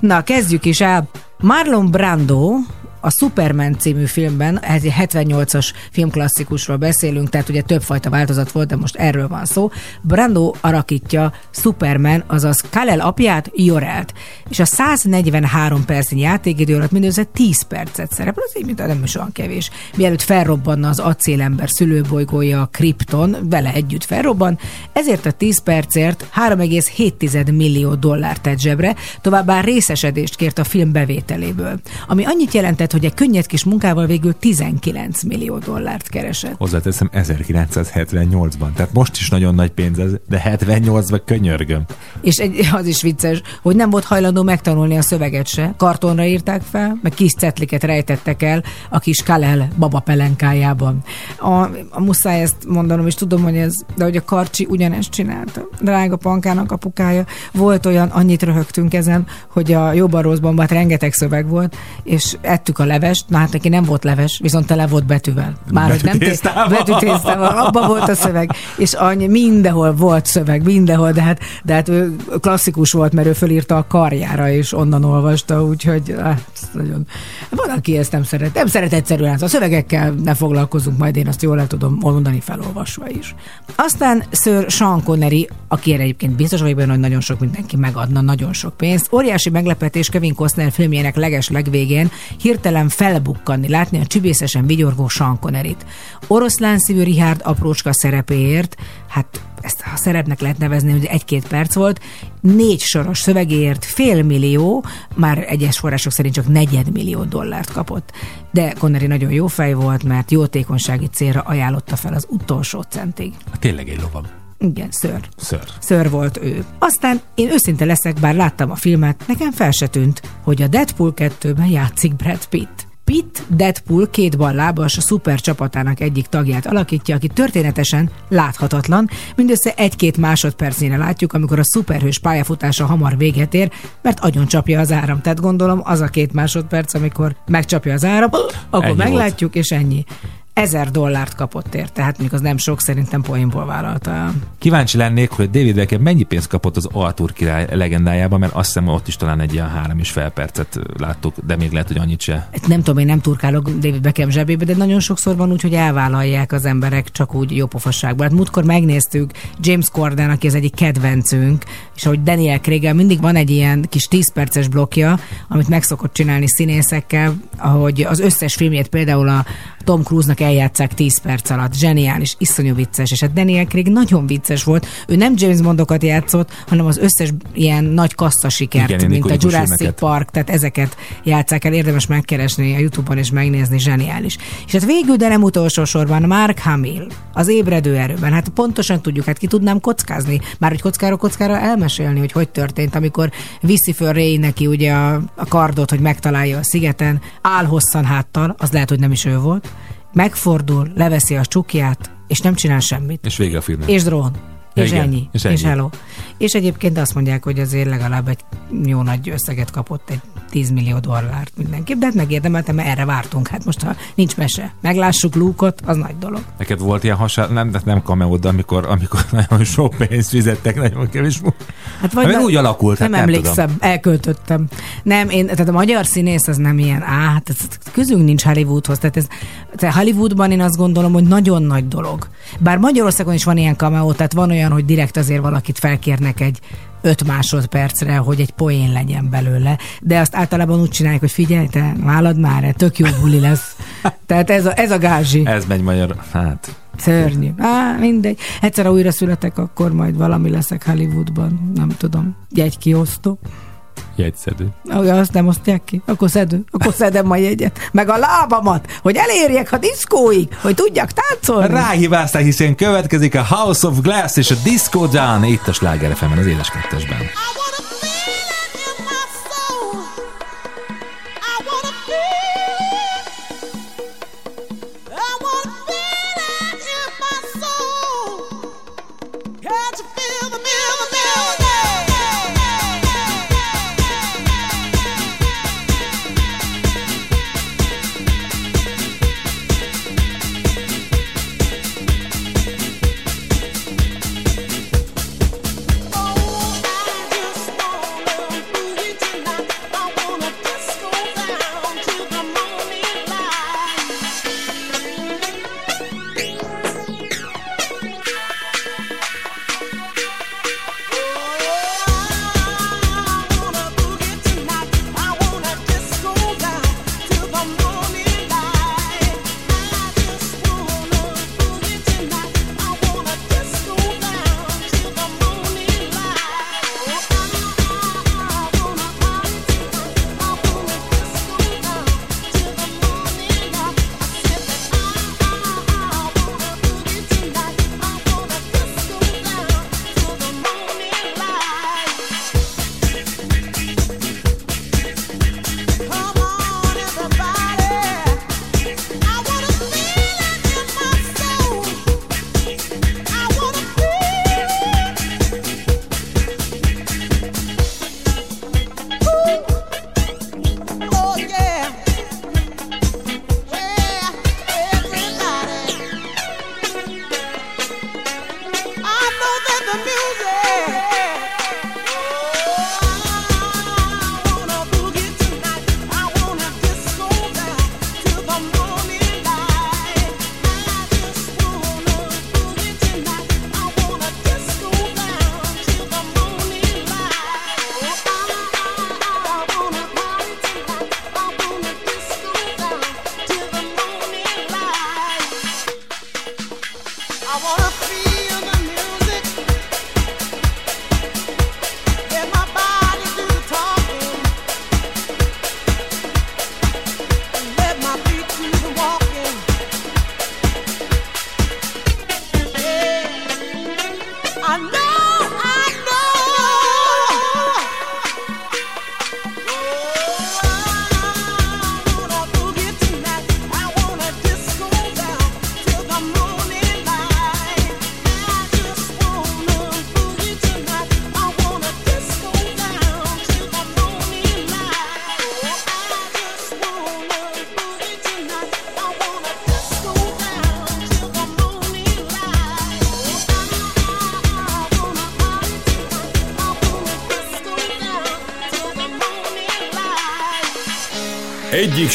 Na, kezdjük is el. Marlon Brando a Superman című filmben, ez egy 78-as filmklasszikusról beszélünk, tehát ugye többfajta változat volt, de most erről van szó. Brando alakítja Superman, azaz Kal-El apját, Jorelt. És a 143 percnyi játékidő alatt mindössze 10 percet szerepel, az így mint nem is olyan kevés. Mielőtt felrobbanna az acélember szülőbolygója, a Krypton, vele együtt felrobban, ezért a 10 percért 3,7 millió dollárt tett zsebre, továbbá részesedést kért a film bevételéből, ami annyit jelentett, hogy egy könnyed kis munkával végül 19 millió dollárt keresett. Hozzáteszem 1978-ban, tehát most is nagyon nagy pénz ez, de 78-ban könyörgöm. És egy, az is vicces, hogy nem volt hajlandó megtanulni a szöveget se. Kartonra írták fel, meg kis cetliket rejtettek el a kis Kalel baba pelenkájában. A, a muszáj ezt mondanom, és tudom, hogy ez, de hogy a Karcsi ugyanezt csinálta. Drága pankának apukája. Volt olyan, annyit röhögtünk ezen, hogy a jobban rosszban hát rengeteg szöveg volt, és ettük a levest, na hát neki nem volt leves, viszont tele volt betűvel. Már hogy nem Betűtésztával. betűtésztával, abban volt a szöveg, és annyi, mindenhol volt szöveg, mindenhol, de hát, de hát ő klasszikus volt, mert ő fölírta a karjára, és onnan olvasta, úgyhogy hát, nagyon... Van, aki ezt nem szeret. Nem szeret egyszerűen, a szövegekkel ne foglalkozunk, majd én azt jól el tudom mondani felolvasva is. Aztán Sir Sean Connery, aki erre egyébként biztos vagyok benne, hogy nagyon sok mindenki megadna, nagyon sok pénzt. Óriási meglepetés Kevin Costner filmjének leges legvégén hirtelen felbukkanni, látni a csibészesen vigyorgó Sean Conneryt. Oroszlán szívű Richard aprócska szerepéért, hát ezt a szerepnek lehet nevezni, hogy egy-két perc volt, négy soros szövegéért fél millió, már egyes források szerint csak negyedmillió dollárt kapott. De Connery nagyon jó fej volt, mert jótékonysági célra ajánlotta fel az utolsó centig. Tényleg egy lovam. Igen, ször. Ször. Ször volt ő. Aztán én őszinte leszek, bár láttam a filmet, nekem fel se tűnt, hogy a Deadpool 2-ben játszik Brad Pitt. Pitt Deadpool két ballábas a szuper csapatának egyik tagját alakítja, aki történetesen láthatatlan. Mindössze egy-két másodpercnyire látjuk, amikor a szuperhős pályafutása hamar véget ér, mert agyon csapja az áram. Tehát gondolom az a két másodperc, amikor megcsapja az áram, akkor Ennyi meglátjuk, és ennyi. Ezer dollárt kapott érte, tehát még az nem sok, szerintem poénból vállalta el. Kíváncsi lennék, hogy David Beckham mennyi pénzt kapott az Arthur király legendájában, mert azt hiszem ott is talán egy ilyen három és fél percet láttuk, de még lehet, hogy annyit se. Nem tudom, én nem turkálok David Beckham zsebébe, de nagyon sokszor van úgy, hogy elvállalják az emberek csak úgy jópofasságból. Hát múltkor megnéztük James Corden, aki az egyik kedvencünk, és ahogy Daniel craig mindig van egy ilyen kis 10 perces blokja, amit meg szokott csinálni színészekkel, ahogy az összes filmjét például a Tom Cruise-nak eljátszák 10 perc alatt. Zseniális, iszonyú vicces, és hát Daniel Craig nagyon vicces volt. Ő nem James Bondokat játszott, hanem az összes ilyen nagy kassza sikert, Igen, mint a Jurassic filmeket. Park, tehát ezeket játszák el, érdemes megkeresni a Youtube-on és megnézni, zseniális. És hát végül, de nem utolsó sorban Mark Hamill, az ébredő erőben. Hát pontosan tudjuk, hát ki tudnám kockázni, már hogy kockára kockára elmesélni, hogy hogy történt, amikor viszi föl Ray neki ugye a, a kardot, hogy megtalálja a szigeten, áll hosszan háttal, az lehet, hogy nem is ő volt, megfordul, leveszi a csukját, és nem csinál semmit. És vége a filmnek. És drón. És igen. ennyi. És ennyi. és hello. És egyébként azt mondják, hogy azért legalább egy jó nagy összeget kapott, egy 10 millió dollárt mindenképp, de hát megérdemeltem, mert erre vártunk. Hát most, ha nincs mese, meglássuk Luke-ot, az nagy dolog. Neked volt ilyen hasonló, nem, de nem cameo, de amikor, amikor nagyon sok pénzt fizettek, nagyon kevés. Hát Hát na- úgy alakult, hát nem, nem emlékszem, tudom. elköltöttem. Nem, én, tehát a magyar színész az nem ilyen, á, hát ez, közünk nincs Hollywoodhoz. Tehát, ez, tehát Hollywoodban én azt gondolom, hogy nagyon nagy dolog. Bár Magyarországon is van ilyen cameo, tehát van olyan, hogy direkt azért valakit felkérnek egy 5 másodpercre, hogy egy poén legyen belőle, de azt általában úgy csinálják, hogy figyelj, te vállad már, tök jó buli lesz. Tehát ez a, ez a gázsi. Ez megy magyar, hát Szörnyű. Á, mindegy. Egyszer ha újra születek, akkor majd valami leszek Hollywoodban. Nem tudom. Jegykiosztó. Jegyszedő. Olyan, azt nem osztják ki. Akkor szedő. Akkor szedem a jegyet. Meg a lábamat, hogy elérjek a diszkóig, hogy tudjak táncolni. Ráhibázták, hiszen következik a House of Glass és a Disco Down itt a Sláger az éles kettesben. Egyik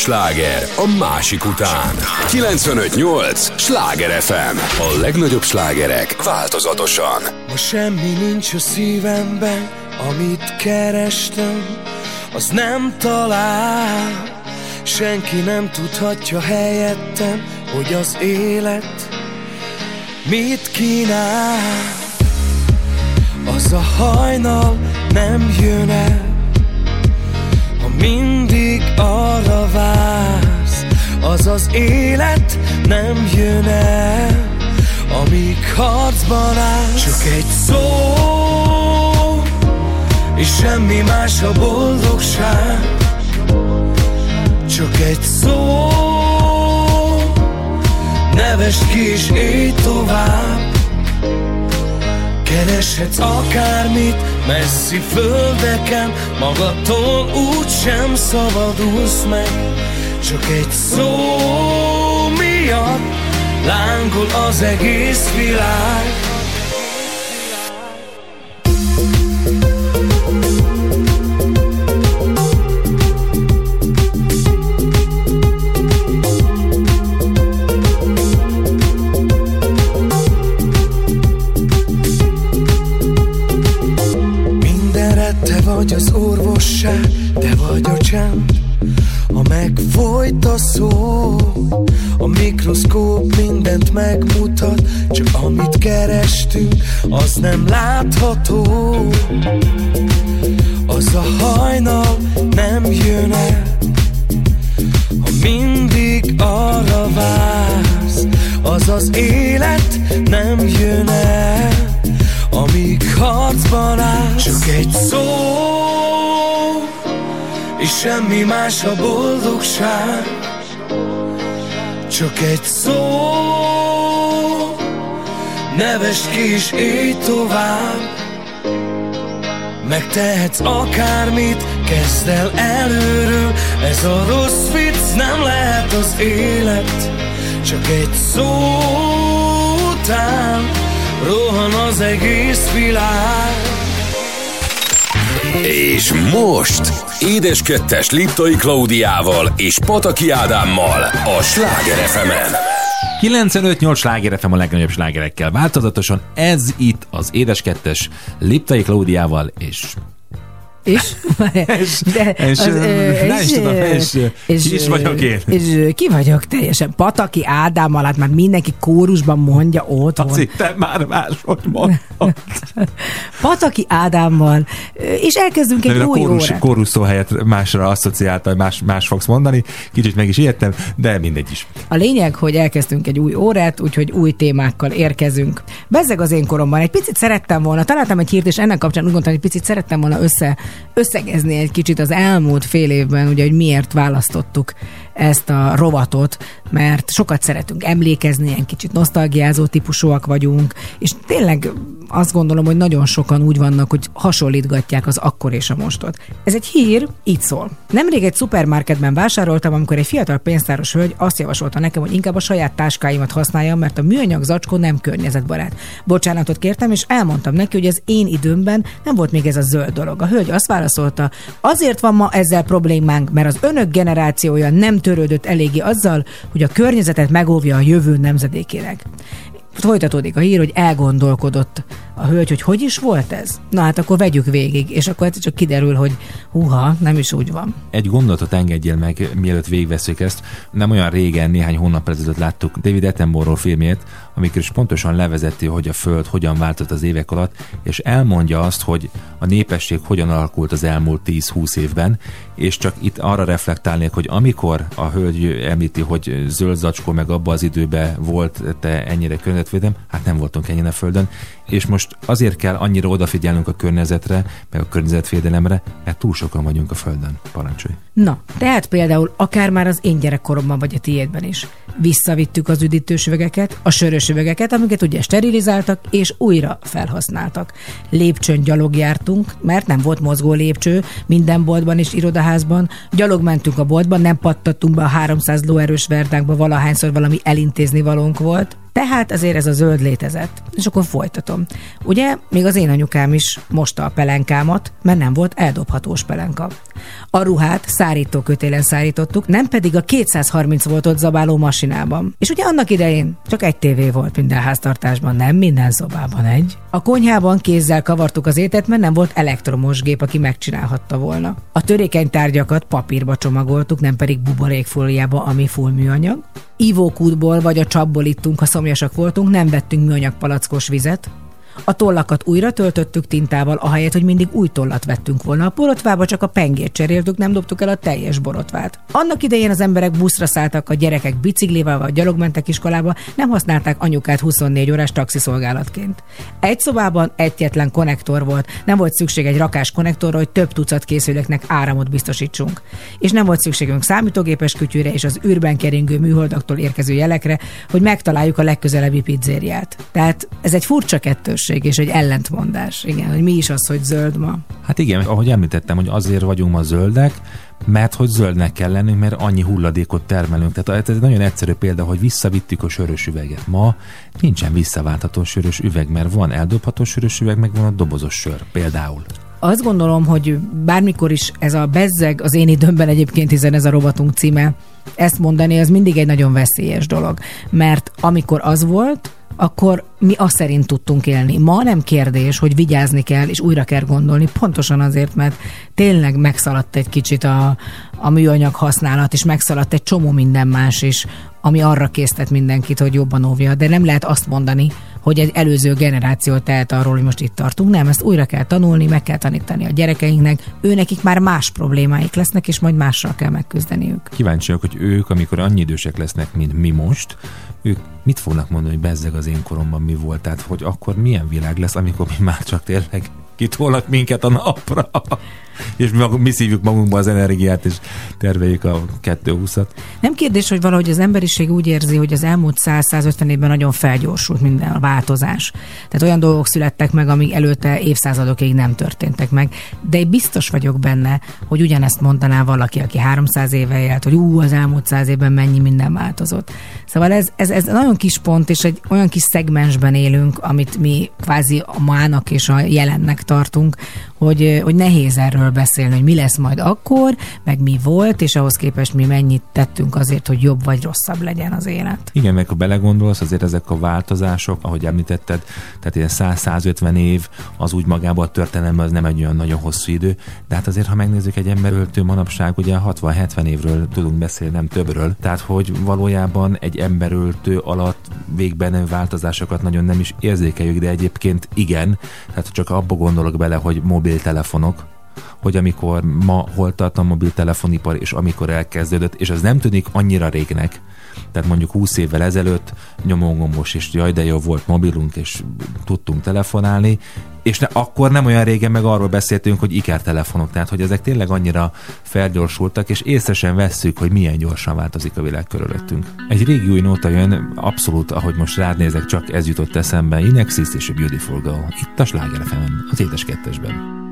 sláger a másik után. 95.8 Sláger FM. A legnagyobb slágerek változatosan. Ma semmi nincs a szívemben, amit kerestem, az nem talál. Senki nem tudhatja helyettem, hogy az élet mit kínál. Az a hajnal nem jön el, ha mindig arra vársz, az az élet nem jön el, amíg harcban állsz. Csak egy szó, és semmi más a boldogság. Csak egy szó, nevest ki és élj tovább. Kereshetsz akármit messzi földeken Magadtól úgy sem szabadulsz meg Csak egy szó miatt Lángol az egész világ Az élet nem jön el Amíg harcban állsz. Csak egy szó És semmi más a boldogság. Csak egy szó Nevest ki és élj tovább. Megtehetsz akármit, kezd el előről. Ez a rossz vicc nem lehet az élet Csak egy szó után Rohan az egész világ És most Édes Kettes Liptai Klaudiával és Pataki Ádámmal a Sláger fm 95-8 sláger FM a legnagyobb slágerekkel változatosan. Ez itt az Édes Kettes Liptai Klaudiával és És? De és, is tudom, és, és, ki is vagyok én. És ki vagyok teljesen? Pataki Ádámmal, hát már mindenki kórusban mondja otthon. Azt hittem már máshogy mondtad. Pataki Ádámmal, és elkezdünk egy a új kórus, órát. kórus szó helyett másra asszociálta, más, más fogsz mondani. Kicsit meg is ijedtem, de mindegy is. A lényeg, hogy elkezdtünk egy új órát, úgyhogy új témákkal érkezünk. Bezzeg az én koromban. Egy picit szerettem volna, találtam egy hírt, és ennek kapcsán úgy gondoltam, hogy egy picit szerettem volna össze, összegezni egy kicsit az elmúlt fél évben, ugye, hogy miért választottuk ezt a rovatot, mert sokat szeretünk emlékezni, ilyen kicsit nosztalgiázó típusúak vagyunk, és tényleg azt gondolom, hogy nagyon sokan úgy vannak, hogy hasonlítgatják az akkor és a mostot. Ez egy hír, így szól. Nemrég egy szupermarketben vásároltam, amikor egy fiatal pénztáros hölgy azt javasolta nekem, hogy inkább a saját táskáimat használjam, mert a műanyag zacskó nem környezetbarát. Bocsánatot kértem, és elmondtam neki, hogy az én időmben nem volt még ez a zöld dolog. A hölgy azt válaszolta, azért van ma ezzel problémánk, mert az önök generációja nem törődött eléggé azzal, hogy a környezetet megóvja a jövő nemzedékének. Folytatódik a hír, hogy elgondolkodott a hölgy, hogy hogy is volt ez? Na hát akkor vegyük végig, és akkor egyszer csak kiderül, hogy húha, nem is úgy van. Egy gondolatot engedjél meg, mielőtt végveszünk ezt. Nem olyan régen, néhány hónap ezelőtt láttuk David Attenborough filmjét, amikor is pontosan levezeti, hogy a Föld hogyan változott az évek alatt, és elmondja azt, hogy a népesség hogyan alakult az elmúlt 10-20 évben, és csak itt arra reflektálnék, hogy amikor a hölgy említi, hogy zöld zacskó meg abba az időben volt te ennyire környezetvédelem, hát nem voltunk ennyire a Földön, és most azért kell annyira odafigyelnünk a környezetre, meg a környezetvédelemre, mert túl sokan vagyunk a Földön. Parancsolj! Na, tehát például akár már az én gyerekkoromban vagy a tiédben is. Visszavittük az üdítős üvegeket, a sörös üvegeket, amiket ugye sterilizáltak és újra felhasználtak. Lépcsőn gyalog jártunk, mert nem volt mozgó lépcső minden boltban és irodaházban. Gyalog mentünk a boltban, nem pattattunk be a 300 lóerős verdákba valahányszor valami elintézni valónk volt. Tehát azért ez a zöld létezett. És akkor folytatom. Ugye, még az én anyukám is mosta a pelenkámat, mert nem volt eldobhatós pelenka. A ruhát szárító kötélen szárítottuk, nem pedig a 230 voltot zabáló masinában. És ugye annak idején csak egy tévé volt minden háztartásban, nem minden szobában egy. A konyhában kézzel kavartuk az étet, mert nem volt elektromos gép, aki megcsinálhatta volna. A törékeny tárgyakat papírba csomagoltuk, nem pedig buborékfóliába, ami full műanyag. Ivókútból vagy a csapból ittunk, ha szomjasak voltunk, nem vettünk műanyag palackos vizet. A tollakat újra töltöttük tintával, ahelyett, hogy mindig új tollat vettünk volna. A borotvába csak a pengét cseréltük, nem dobtuk el a teljes borotvát. Annak idején az emberek buszra szálltak, a gyerekek biciklivel vagy gyalog iskolába, nem használták anyukát 24 órás taxiszolgálatként. Egy szobában egyetlen konnektor volt, nem volt szükség egy rakás konnektorra, hogy több tucat készüléknek áramot biztosítsunk. És nem volt szükségünk számítógépes kütyűre és az űrben keringő műholdaktól érkező jelekre, hogy megtaláljuk a legközelebbi pizzériát. Tehát ez egy furcsa kettős és egy ellentmondás. Igen, hogy mi is az, hogy zöld ma. Hát igen, ahogy említettem, hogy azért vagyunk ma zöldek, mert hogy zöldnek kell lennünk, mert annyi hulladékot termelünk. Tehát ez egy nagyon egyszerű példa, hogy visszavittük a sörös üveget. Ma nincsen visszaváltható sörös üveg, mert van eldobható sörös üveg, meg van a dobozos sör például. Azt gondolom, hogy bármikor is ez a bezzeg az én időmben egyébként, hiszen ez a rovatunk címe, ezt mondani, az mindig egy nagyon veszélyes dolog. Mert amikor az volt, akkor mi azt szerint tudtunk élni. Ma nem kérdés, hogy vigyázni kell, és újra kell gondolni, pontosan azért, mert tényleg megszaladt egy kicsit a, a műanyag használat, és megszaladt egy csomó minden más is, ami arra késztet mindenkit, hogy jobban óvja. De nem lehet azt mondani, hogy egy előző generáció tehet arról, hogy most itt tartunk. Nem, ezt újra kell tanulni, meg kell tanítani a gyerekeinknek. Őnekik már más problémáik lesznek, és majd mással kell megküzdeniük. Kíváncsiak, hogy ők, amikor annyi idősek lesznek, mint mi most, ők mit fognak mondani, hogy bezzeg az én koromban mi volt? Tehát, hogy akkor milyen világ lesz, amikor mi már csak tényleg kitolnak minket a napra, és mi, magunk, mi szívjuk magunkba az energiát, és terveljük a 220-at. Nem kérdés, hogy valahogy az emberiség úgy érzi, hogy az elmúlt 100-150 évben nagyon felgyorsult minden a változás. Tehát olyan dolgok születtek meg, amik előtte évszázadokig nem történtek meg. De én biztos vagyok benne, hogy ugyanezt mondaná valaki, aki 300 éve élt, hogy ú, az elmúlt 100 évben mennyi minden változott. Szóval ez, ez, ez nagyon kis pont, és egy olyan kis szegmensben élünk, amit mi kvázi a mának és a jelennek tartunk, hogy, hogy nehéz erről beszélni, hogy mi lesz majd akkor, meg mi volt, és ahhoz képest mi mennyit tettünk azért, hogy jobb vagy rosszabb legyen az élet. Igen, meg ha belegondolsz, azért ezek a változások, ahogy említetted, tehát ilyen 100-150 év, az úgy magában a történelemben az nem egy olyan nagyon hosszú idő, de hát azért, ha megnézzük egy emberöltő manapság, ugye 60-70 évről tudunk beszélni, nem többről, tehát hogy valójában egy emberöltő alatt végben változásokat nagyon nem is érzékeljük, de egyébként igen, tehát csak abba gondolok bele, hogy mobiltelefonok, hogy amikor ma hol tart a mobiltelefonipar, és amikor elkezdődött, és ez nem tűnik annyira régnek, tehát mondjuk 20 évvel ezelőtt nyomógombos, és jaj, de jó volt mobilunk, és tudtunk telefonálni, és ne, akkor nem olyan régen meg arról beszéltünk, hogy ikertelefonok, tehát hogy ezek tényleg annyira felgyorsultak, és észre sem vesszük, hogy milyen gyorsan változik a világ körülöttünk. Egy régi új nóta jön, abszolút, ahogy most rád nézek, csak ez jutott eszembe, Inexis és a Beautiful Girl, itt a Sláger az étes kettesben.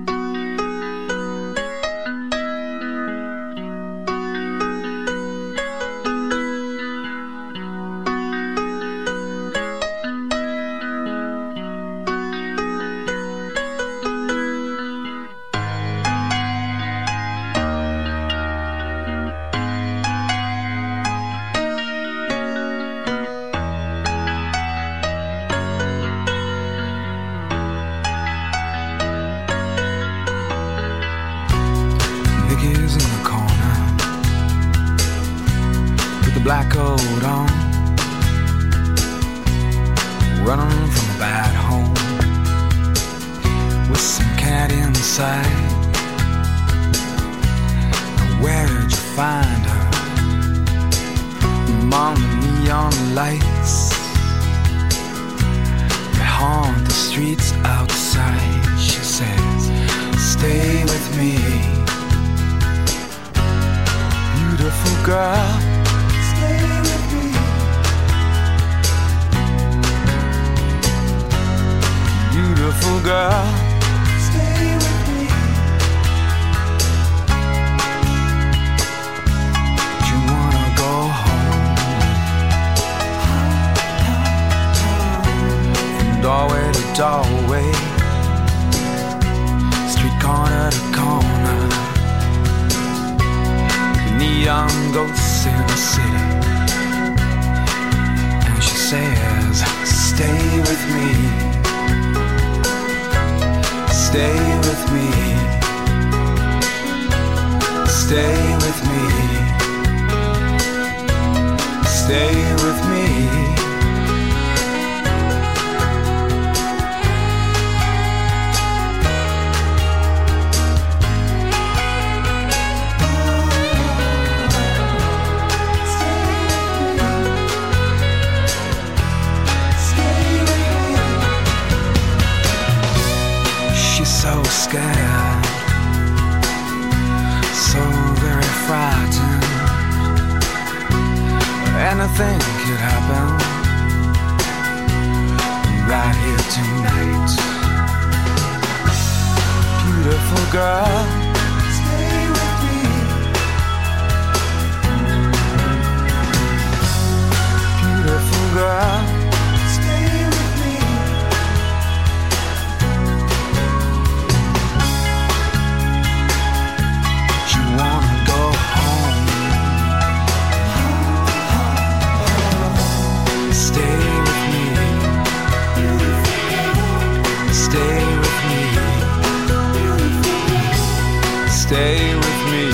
stay with me.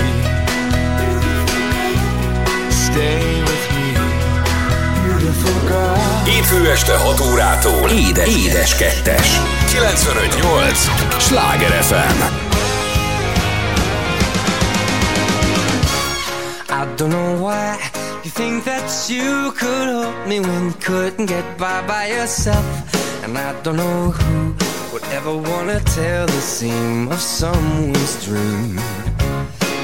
Stay with me. Beautiful girl. Hétfő este 6 órától Édes, édes kettes. 958! Sláger FM! I don't know why you think that you could help me when you couldn't get by by yourself. And I don't know who would ever wanna tell the seam of someone's dream.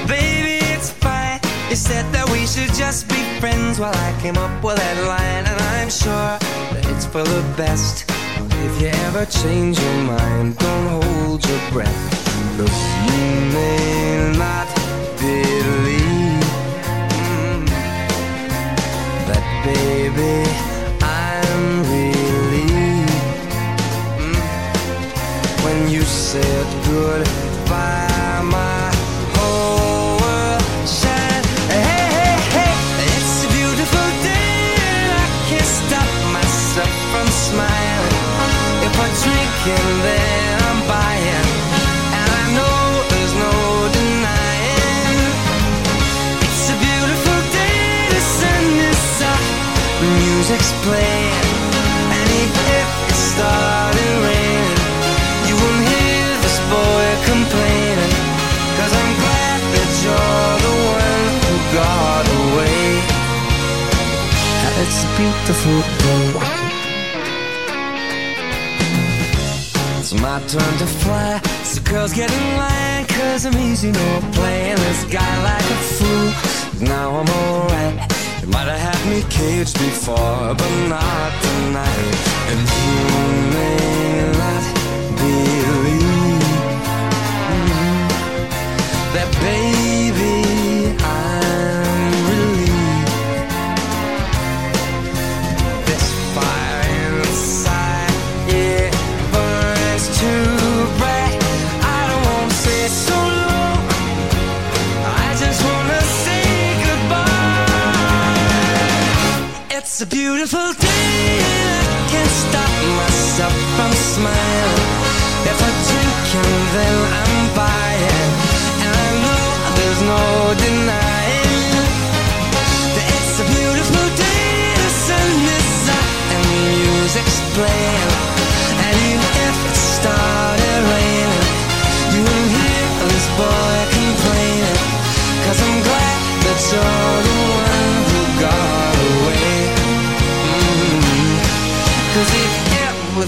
Baby, it's fine. You said that we should just be friends while I came up with that line, and I'm sure that it's for the best. If you ever change your mind, don't hold your breath. Look, you may not believe mm, that, baby, said goodbye. My whole world. Hey, hey, hey, it's a beautiful day, and I can't stop myself from smiling. If I and then I'm buying, and I know there's no denying. It's a beautiful day, the sun is up, music's playing, It's a beautiful day. It's my turn to fly. So girls get in line, cause I'm easy, no playing this guy like a fool. Now I'm alright. You might have had me caged before, but not tonight. And you may not believe that, baby, smiling. If I drink and then I'm buying, and I know there's no denying that it's a beautiful day. The sun is up and the music's playing, and even if it started raining, you won't hear this boy complaining. Cause I'm glad that you're the one who got away. Mm. Cause if you ever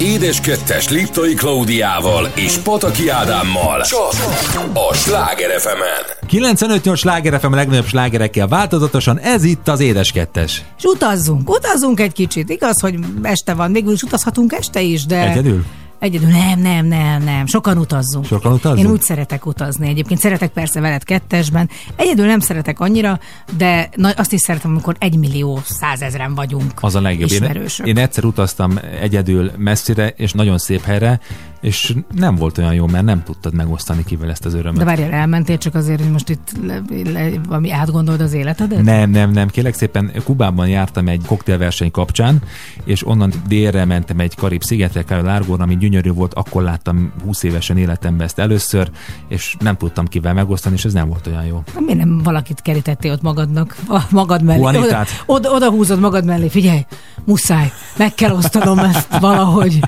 Édes Kettes Liptai Klaudiával és Pataki Ádámmal. Csak a Sláger fm 95-8 sláger FM a legnagyobb slágerekkel változatosan, ez itt az Édes Kettes. És utazzunk, utazzunk egy kicsit. Igaz, hogy este van, végül is utazhatunk este is, de... Egyedül? Egyedül nem, nem, nem, nem. Sokan utazzunk. Sokan utazzunk? Én úgy szeretek utazni. Egyébként szeretek persze veled kettesben. Egyedül nem szeretek annyira, de na, azt is szeretem, amikor egy millió százezren vagyunk. Az a legjobb. Én, Ismerősök. én egyszer utaztam egyedül messzire, és nagyon szép helyre, és nem volt olyan jó, mert nem tudtad megosztani kivel ezt az örömet. De várjál, elmentél csak azért, hogy most itt le, le, valami átgondold az életedet? Nem, nem, nem. Kérlek szépen, Kubában jártam egy koktélverseny kapcsán, és onnan délre mentem egy Karib szigetre, Cayo Largo, ami gyönyörű volt, akkor láttam 20 évesen életemben ezt először, és nem tudtam kivel megosztani, és ez nem volt olyan jó. Miért nem valakit kerítettél ott magadnak, magad mellé? Oda, Juanitát? oda, oda húzod magad mellé, figyelj, muszáj, meg kell osztanom ezt valahogy.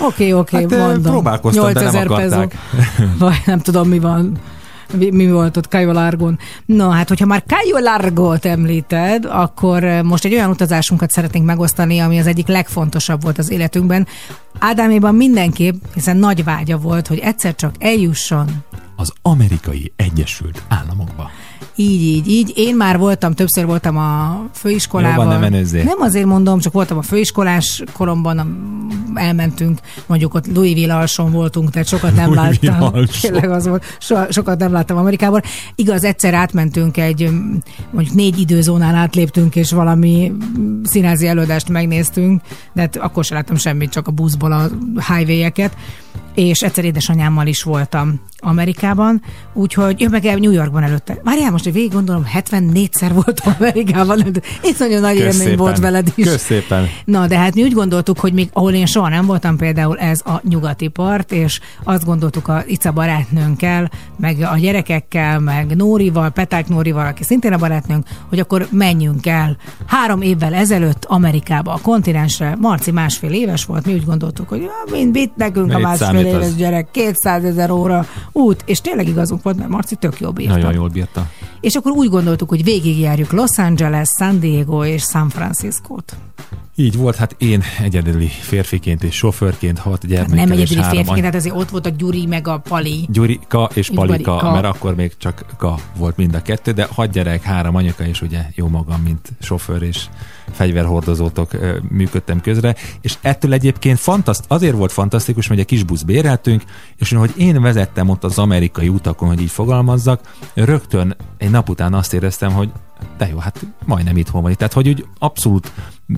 Oké, oké, Hát, eh, mondom. próbálkoztam, de nem 8000 akarták. Vagy nem tudom, mi van. Mi, volt ott Cayo Largon? No, hát hogyha már Cayo Largot említed, akkor eh, most egy olyan utazásunkat szeretnénk megosztani, ami az egyik legfontosabb volt az életünkben. Ádáméban mindenképp, hiszen nagy vágya volt, hogy egyszer csak eljusson Az amerikai Egyesült Államokba. Így, így, így. Én már voltam, többször voltam a főiskolában. Jobban ne menőzzél. Nem azért mondom, csak voltam a főiskolás koromban, a elmentünk, mondjuk ott Louisville alson voltunk, tehát sokat nem Louisville láttam. Tényleg az volt, so, sokat nem láttam Amerikában. Igaz, egyszer átmentünk egy, mondjuk négy időzónán átléptünk, és valami színházi előadást megnéztünk, de hát akkor sem láttam semmit, csak a buszból a highway-eket és egyszer édesanyámmal is voltam Amerikában, úgyhogy jön meg el New Yorkban előtte. Várjál, most, hogy végig gondolom, 74-szer voltam Amerikában, itt nagyon nagy élmény Kösz volt szépen. veled is. Kösz szépen. Na, de hát mi úgy gondoltuk, hogy még ahol én soha nem voltam, például ez a nyugati part, és azt gondoltuk a Ica barátnőnkkel, meg a gyerekekkel, meg Nórival, Peták Nórival, aki szintén a barátnőnk, hogy akkor menjünk el. Három évvel ezelőtt Amerikába, a kontinensre, Marci másfél éves volt, mi úgy gondoltuk, hogy ja, mind mit nekünk a másfél éves az? gyerek, 200 ezer óra út, és tényleg igazunk volt, mert Marci tök jobb írta. Nagyon jól bírta. És akkor úgy gondoltuk, hogy végigjárjuk Los Angeles, San Diego és San Francisco-t. Így volt, hát én egyedüli férfiként és sofőrként hat gyermekkel Nem és egyedüli három férfi, any- tehát azért ott volt a Gyuri meg a Pali. Gyurika és És Palika, mert akkor még csak Ka volt mind a kettő, de hat gyerek, három anyuka, és ugye jó magam, mint sofőr és fegyverhordozótok működtem közre, és ettől egyébként fantaszt, azért volt fantasztikus, hogy egy kis busz béreltünk, és hogy én vezettem ott az amerikai utakon, hogy így fogalmazzak, rögtön egy nap után azt éreztem, hogy de jó, hát majdnem itthon vagy. Tehát, hogy úgy abszolút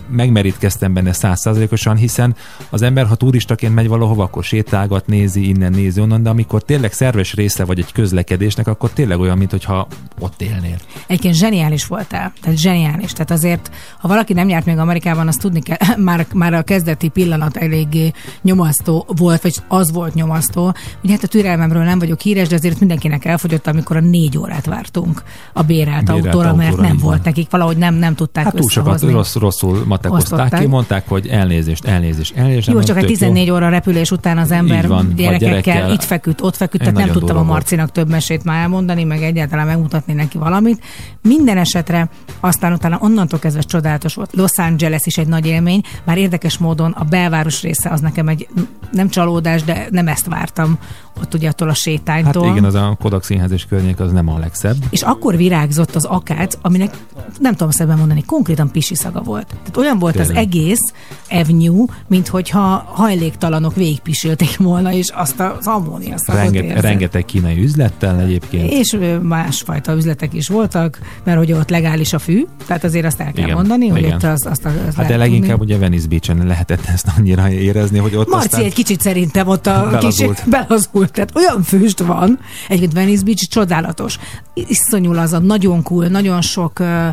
megmerítkeztem benne százszázalékosan, hiszen az ember, ha turistaként megy valahova, akkor sétálgat, nézi, innen nézi, onnan, de amikor tényleg szerves része vagy egy közlekedésnek, akkor tényleg olyan, mintha ott élnél. Egyébként zseniális voltál, tehát zseniális. Tehát azért, ha valaki nem járt még Amerikában, azt tudni kell, már, már a kezdeti pillanat eléggé nyomasztó volt, vagy az volt nyomasztó. Ugye hát a türelmemről nem vagyok híres, de azért mindenkinek elfogyott, amikor a négy órát vártunk a bérelt, Bérelt autóra, mert autóra, nem így volt van. nekik, valahogy nem, nem tudták Hát túl sokat rossz, rosszul matekozták ki, mondták, hogy elnézést, elnézést, elnézést. Jó, csak egy tök 14 óra repülés után az ember van, gyerekekkel, gyerekkel. itt feküdt, ott feküdt, tehát nem tudtam a durva volt. Marcinak több mesét már elmondani, meg egyáltalán megmutatni neki valamit. Minden esetre aztán utána onnantól kezdve csodálatos volt. Los Angeles is egy nagy élmény, bár érdekes módon a belváros része az nekem egy nem csalódás, de nem ezt vártam ott ugye attól a Hát sétánytól. igen, az a Kodak Színház és környék az nem a legszebb. És akkor virágzott az akác, aminek nem tudom szebben mondani, konkrétan pisi szaga volt. Tehát olyan volt az Tényleg. egész avenue, mint hogyha hajléktalanok végigpisilték volna, és azt az ammónia szagot Renget, érzed. rengeteg kínai üzlettel egyébként. És másfajta üzletek is voltak, mert hogy ott legális a fű, tehát azért azt el kell Igen, mondani, hogy igen. ott azt, azt, azt Hát de leginkább tudni. ugye Venice Beach-en lehetett ezt annyira érezni, hogy ott Marci aztán... egy kicsit szerintem ott a Belazult. kis belazult, tehát olyan füst van. Egyébként Venice Beach csodálatos. Iszonyú az a nagyon cool, nagyon sok uh,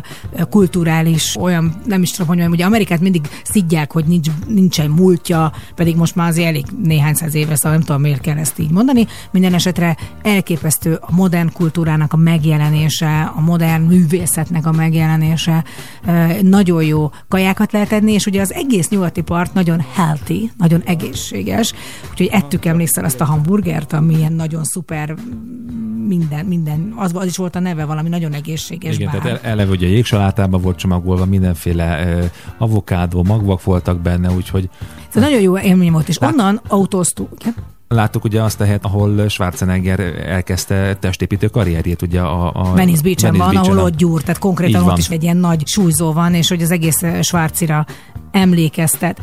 kulturális, olyan, nem is tudom, hogy mondjam, ugye Amerikát mindig szidják, hogy nincs, nincsen múltja, pedig most már azért elég néhány száz éve, szóval nem tudom, miért kell ezt így mondani. Minden esetre elképesztő a modern kultúrának a megjelenése, a modern művészetnek a megjelenése, uh, nagyon jó kajákat lehet enni, és ugye az egész nyugati part nagyon healthy, nagyon egészséges, úgyhogy ettük emlékszel azt a hamburgert, ami ilyen nagyon szuper minden, minden, az, az is volt a neve, valami nagyon egészséges Igen, bár. tehát el- eleve ugye jégsalátában volt csomagolva, mindenféle uh, avokádó, magvak voltak benne, úgyhogy Szóval nagyon jó élmény volt, és onnan autóztunk. Igen? láttuk ugye azt a helyet, ahol Schwarzenegger elkezdte testépítő karrierjét, ugye a, a Venice Beach-en van, Beach-en ahol ott gyúr, tehát konkrétan Így ott van. is egy ilyen nagy súlyzó van, és hogy az egész eh, Schwarzira emlékeztet.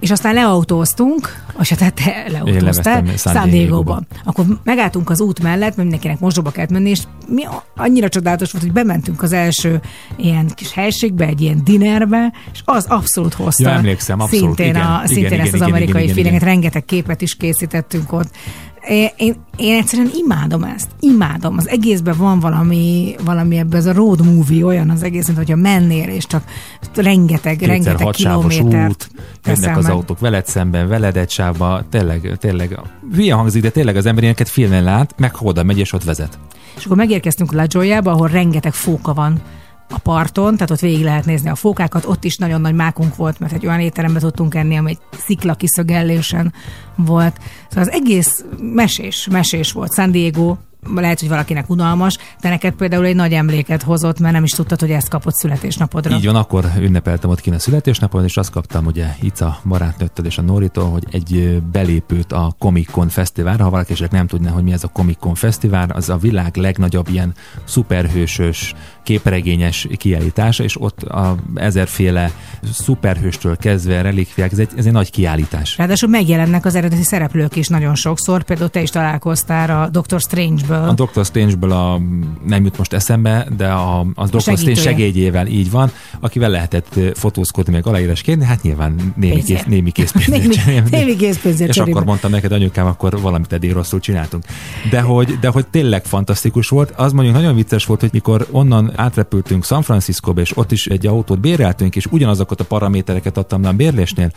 És aztán leautóztunk, és hát te leautóztál, San. Diego-ba. Akkor megálltunk az út mellett, mert mindenkinek mosdóba kellett menni, és mi annyira csodálatos volt, hogy bementünk az első ilyen kis helységbe, egy ilyen dinerbe, és az abszolút hozta. Ja, emlékszem, abszolút, Szintén, igen. a, Igen, szintén igen, ezt az igen, amerikai igen, igen, feelinget, rengeteg képet is készítettünk ott. Én, én, egyszerűen imádom ezt. Imádom. Az egészben van valami, valami ebbe ez a road movie olyan az egész, mint hogyha mennél, és csak rengeteg, kétszer rengeteg kilométert út, jönnek az meg. autók veled szemben, veled egy sávba, tényleg, tényleg, hülye hangzik, de tényleg az ember ilyeneket filmen lát, meg oda megy és ott vezet. És akkor megérkeztünk La Jolla-ba, ahol rengeteg fóka van a parton, tehát ott végig lehet nézni a fókákat, ott is nagyon nagy mákunk volt, mert egy olyan étterembe tudtunk enni, ami egy szikla kiszögellésen volt. Szóval az egész mesés, mesés volt. San Diego lehet, hogy valakinek unalmas, de neked például egy nagy emléket hozott, mert nem is tudtad, hogy ezt kapott születésnapodra. Így van, akkor ünnepeltem ott kint a születésnapon, és azt kaptam ugye Ica barátnőttől és a Noritól, hogy egy belépőt a Comic Con Fesztiválra. Ha valaki esetleg nem tudná, hogy mi ez a Comic Con Fesztivál, az a világ legnagyobb ilyen szuperhősös, képregényes kiállítás, és ott a ezerféle szuperhőstől kezdve relikviák, ez egy, ez egy nagy kiállítás. Ráadásul megjelennek az eredeti szereplők is nagyon sokszor, például te is találkoztál a Doctor Strange-ből. A Doctor Strange-ből a, nem jut most eszembe, de a, a Doctor Strange segédjével így van, akivel lehetett fotózkodni, meg aláírásként, hát nyilván némi, kész, némi készpénzért Némi- cserélni. némi készpénzért És cserébe. akkor mondtam neked, anyukám, akkor valamit eddig rosszul csináltunk. De hogy, de hogy tényleg fantasztikus volt. Az mondjuk nagyon vicces volt, hogy mikor onnan átrepültünk San Franciscoba, és ott is egy autót béreltünk, és ugyanazokat a paramétereket adtam le a bérlésnél,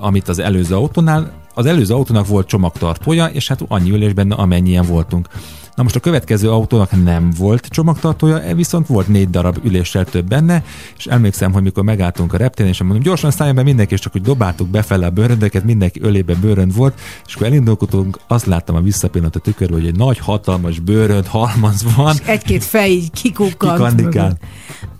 amit az előző autónál, az előző autónak volt csomagtartója, és hát annyi ülés benne, amennyien voltunk. Na most a következő autónak nem volt csomagtartója, e viszont volt négy darab üléssel több benne, és emlékszem, hogy mikor megálltunk a reptéren, és mondom, gyorsan szálljon be mindenki, és csak hogy dobáltuk befele a bőröndeket, mindenki ölébe bőrönd volt, és akkor elindultunk, azt láttam a visszapillanat a tükörbe, hogy egy nagy, hatalmas bőrönd halmaz van, Egy-két fej így kikukkant.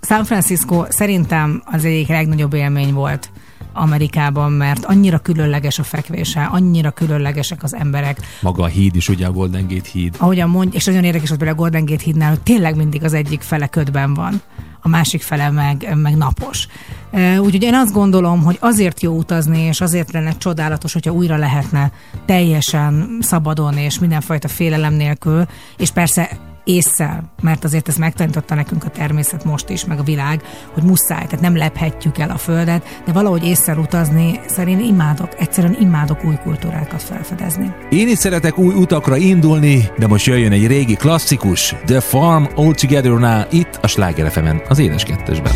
San Francisco szerintem az egyik legnagyobb élmény volt Amerikában, mert annyira különleges a fekvése, annyira különlegesek az emberek, Maga a híd is, ugye a Golden Gate híd. ahogyan mondj, és nagyon érdekes volt például a Golden Gate hídnál, hogy tényleg mindig az egyik fele ködben van, a másik fele meg, meg napos. Úgyhogy én azt gondolom, hogy azért jó utazni, és azért lenne csodálatos, hogyha újra lehetne teljesen szabadon és mindenfajta félelem nélkül, és persze észszel, mert azért ezt megtanította nekünk a természet most is, meg a világ, hogy muszáj, tehát nem lephetjük el a földet, de valahogy észszel utazni, szerint imádok, egyszerűen imádok új kultúrákat felfedezni. Én is szeretek új utakra indulni, de most jöjjön egy régi klasszikus, The Farm All Together Now, itt a Sláger az édes kettesben.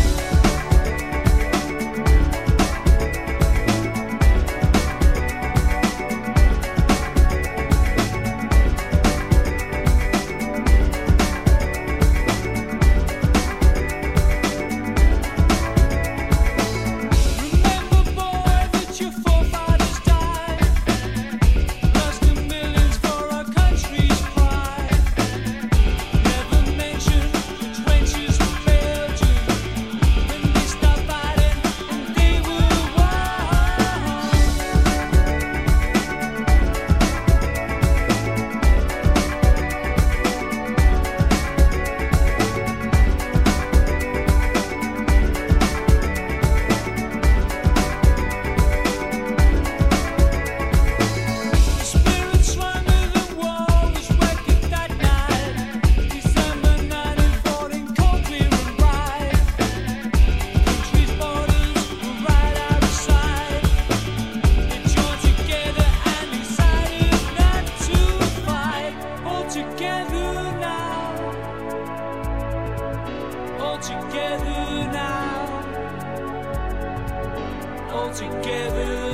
Together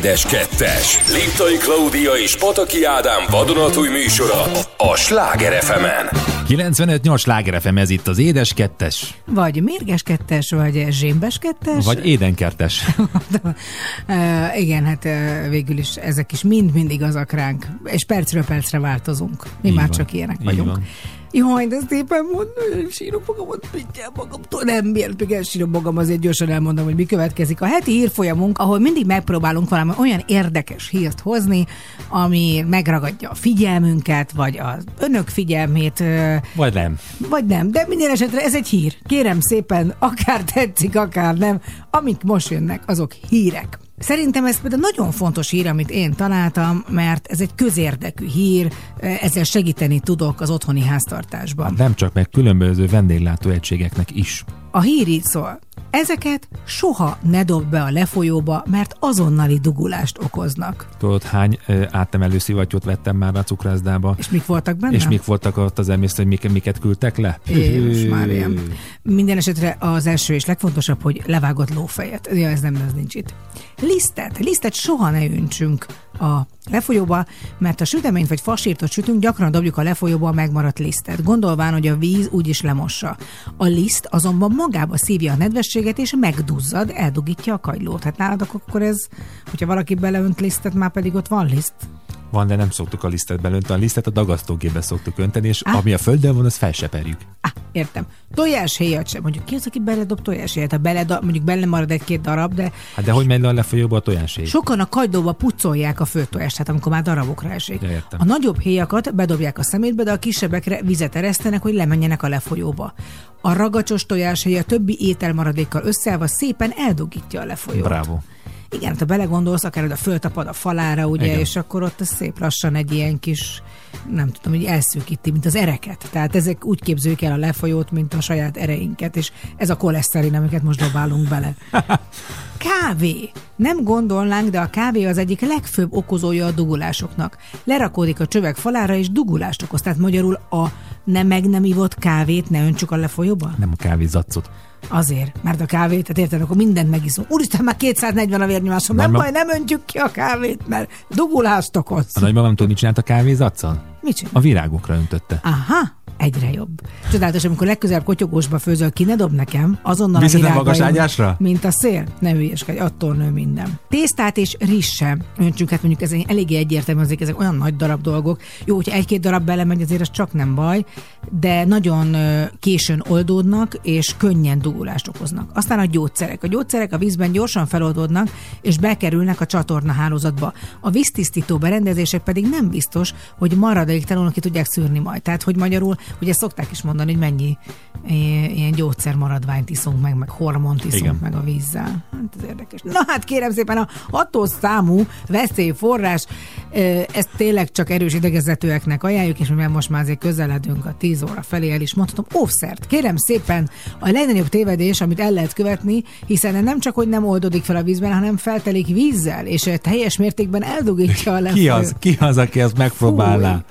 Édes Kettes. Liptai Klaudia és Pataki Ádám vadonatúj műsora a Sláger fm 95-8 Sláger FM, ez itt az édes kettes, Vagy mérges kettes, vagy zsémbes kettes. vagy édenkertes. Uh, igen, hát uh, végül is ezek is mind-mind igazak ránk, és percről percre változunk. Mi Így már van, csak ilyenek így vagyunk. van. Jaj, de szépen mondom, sírok magamat, mindjárt magamtól. Nem, miért még elsírom magam, azért gyorsan elmondom, hogy mi következik. A heti hírfolyamunk, ahol mindig megpróbálunk valami olyan érdekes hírt hozni, ami megragadja a figyelmünket, vagy az önök figyelmét, Vagy nem. vagy nem, de minden esetre ez egy hír. Kérem szépen, akár tetszik, akár nem, amik most jönnek, azok hírek. Szerintem ez például nagyon fontos hír, amit én találtam, mert ez egy közérdekű hír, ezzel segíteni tudok az otthoni háztartásban. Nem csak meg különböző vendéglátó egységeknek is. A hír így szól. Ezeket soha ne dob be a lefolyóba, mert azonnali dugulást okoznak. Tudod, hány átemelő szivattyút vettem már a cukrászdába? És mik voltak benne? És mik voltak ott az emésztő, hogy miket, miket küldtek le? Jézus Mária. Minden esetre az első és legfontosabb, hogy levágott lófejet. Ja, ez nem, ez nincs itt. Lisztet. Lisztet soha ne öntsünk a lefolyóba, mert a süteményt vagy fasírtot sütünk, gyakran dobjuk a lefolyóba a megmaradt lisztet, gondolván, hogy a víz úgyis lemossa. A liszt azonban magába szívja a nedvességet, és megduzzad, eldugítja a kagylót. Hát nálad akkor ez, hogyha valaki beleönt lisztet, már pedig ott van liszt. Van, de nem szoktuk a lisztet belönteni. A lisztet a dagasztógépbe szoktuk önteni, és Á. ami a földön van, az felseperjük. Értem. Tojáshéjat sem. Mondjuk ki az, aki beledob tojáshéjat? Ha beleda, mondjuk bele marad egy-két darab, de Hát de hogy megy le a lefolyóba a tojáség? Sokan a kagylóba pucolják a főtojást, tehát amikor már darabokra esik. Ja, értem. A nagyobb héjakat bedobják a szemétbe, de a kisebbekre vizet eresztenek, hogy lemenjenek a lefolyóba. A ragacsos tojáshéj a többi ételmaradékkal összeállva szépen eldugítja a lefolyót. Bravo. Igen, hát ha belegondolsz, akár oda föltapad a falára, ugye, Igen. és akkor ott szép lassan egy ilyen kis, nem tudom, hogy elszűkíti, mint az ereket. Tehát ezek úgy képzők el a lefolyót, mint a saját ereinket, és ez a koleszterin, amiket most dobálunk bele. Kávé. Nem gondolnánk, de a kávé az egyik legfőbb okozója a dugulásoknak. Lerakódik a csövek falára, és dugulást okoz. Tehát magyarul a nem meg nem ivott kávét ne öntsük a lefolyóba? Nem a kávézacot. Azért, mert a kávét, tehát érted, akkor mindent megiszunk. Úristen, már 240 a vérnyomásom, nem baj, nem öntjük ki a kávét, mert dugulást okoz. A nagymamám tudod, mit csinált a kávézaccal? Csinál? A virágokra öntötte. Aha, egyre jobb. Csodálatos, amikor legközelebb kotyogósba főzöl, ki ne dob nekem, azonnal Viszed a magas ágyásra? Mint a szél. Ne hülyeskedj, attól nő minden. Tésztát és rizs sem öntsünk, hát mondjuk ez eléggé egyértelmű, azért ezek olyan nagy darab dolgok. Jó, hogyha egy-két darab belemegy, azért az csak nem baj, de nagyon későn oldódnak, és könnyen dugulást okoznak. Aztán a gyógyszerek. A gyógyszerek a vízben gyorsan feloldódnak, és bekerülnek a csatorna hálózatba. A víztisztító berendezések pedig nem biztos, hogy maradéktalanul ki tudják szűrni majd. Tehát, hogy magyarul, ugye szokták is mondani, hogy mennyi ilyen gyógyszer maradványt iszunk meg, meg hormont iszunk Igen. meg a vízzel. Hát ez érdekes. Na hát kérem szépen, a hatos számú veszélyforrás, ezt tényleg csak erős idegezetőeknek ajánljuk, és mivel most már azért közeledünk a 10 óra felé, el is mondhatom, óvszert. Kérem szépen, a legnagyobb tévedés, amit el lehet követni, hiszen nem csak, hogy nem oldódik fel a vízben, hanem feltelik vízzel, és teljes mértékben eldugítja a Ki lefolyó. az, ki az, aki ezt megpróbálná?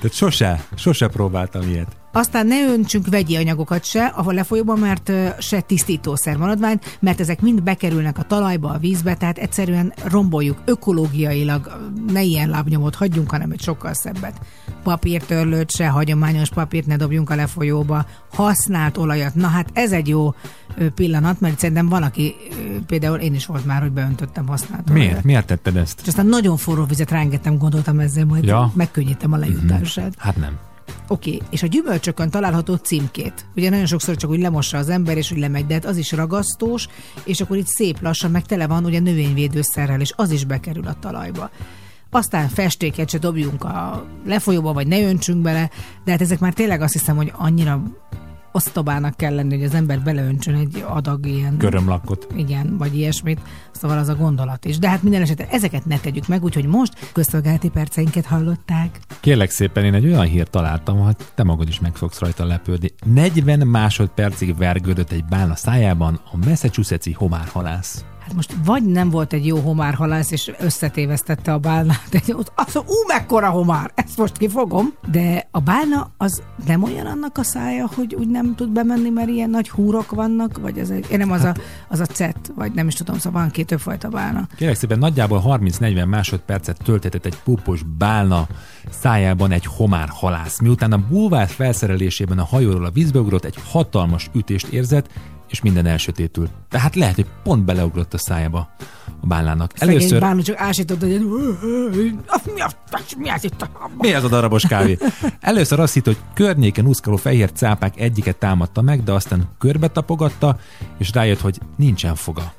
Tehát sose, sose próbáltam ilyet. Aztán ne öntsünk vegyi anyagokat se a lefolyóban, mert se tisztítószer maradványt, mert ezek mind bekerülnek a talajba, a vízbe, tehát egyszerűen romboljuk ökológiailag, ne ilyen lábnyomot hagyjunk, hanem egy sokkal szebbet. Papírtörlőt se, hagyományos papírt ne dobjunk a lefolyóba, használt olajat. Na hát ez egy jó pillanat, mert szerintem van, aki, például én is volt már, hogy beöntöttem használt olajat. Miért? Miért tetted ezt? És aztán nagyon forró vizet rángettem, gondoltam ezzel, majd Ja. megkönnyítem a lejutását. Hát nem. Oké, okay. és a gyümölcsökön található címkét. Ugye nagyon sokszor csak úgy lemossa az ember, és úgy lemegy, de hát az is ragasztós, és akkor itt szép lassan, meg tele van ugye növényvédőszerrel, és az is bekerül a talajba. Aztán festéket se dobjunk a lefolyóba, vagy ne öntsünk bele, de hát ezek már tényleg azt hiszem, hogy annyira osztobának kell lenni, hogy az ember beleöntsön egy adag ilyen... Körömlakot. Igen, vagy ilyesmit. Szóval az a gondolat is. De hát minden esetre ezeket ne tegyük meg, úgyhogy most közszolgálati perceinket hallották. Kérlek szépen, én egy olyan hírt találtam, hogy te magad is meg fogsz rajta lepődni. 40 másodpercig vergődött egy bán a szájában a Massachusetts-i homárhalász. Hát most vagy nem volt egy jó homárhalász, és összetévesztette a bálnát. Egy- mondja, ú, mekkora homár, ezt most kifogom. De a bálna az nem olyan annak a szája, hogy úgy nem tud bemenni, mert ilyen nagy húrok vannak, vagy az egy, nem az a, az a cet, vagy nem is tudom, szóval van két többfajta bálna. Kérlek szépen, nagyjából 30-40 másodpercet töltetett egy pupos bálna szájában egy homár halász. Miután a bulvár felszerelésében a hajóról a vízbe ugrott, egy hatalmas ütést érzett, és minden elsötétült. Tehát lehet, hogy pont beleugrott a szájába a bálnának. Szegény Először... bálna csak ásított, hogy mi az, mi az itt a Mi az a darabos kávé? Először azt hitt, hogy környéken úszkáló fehér cápák egyiket támadta meg, de aztán körbe tapogatta, és rájött, hogy nincsen foga.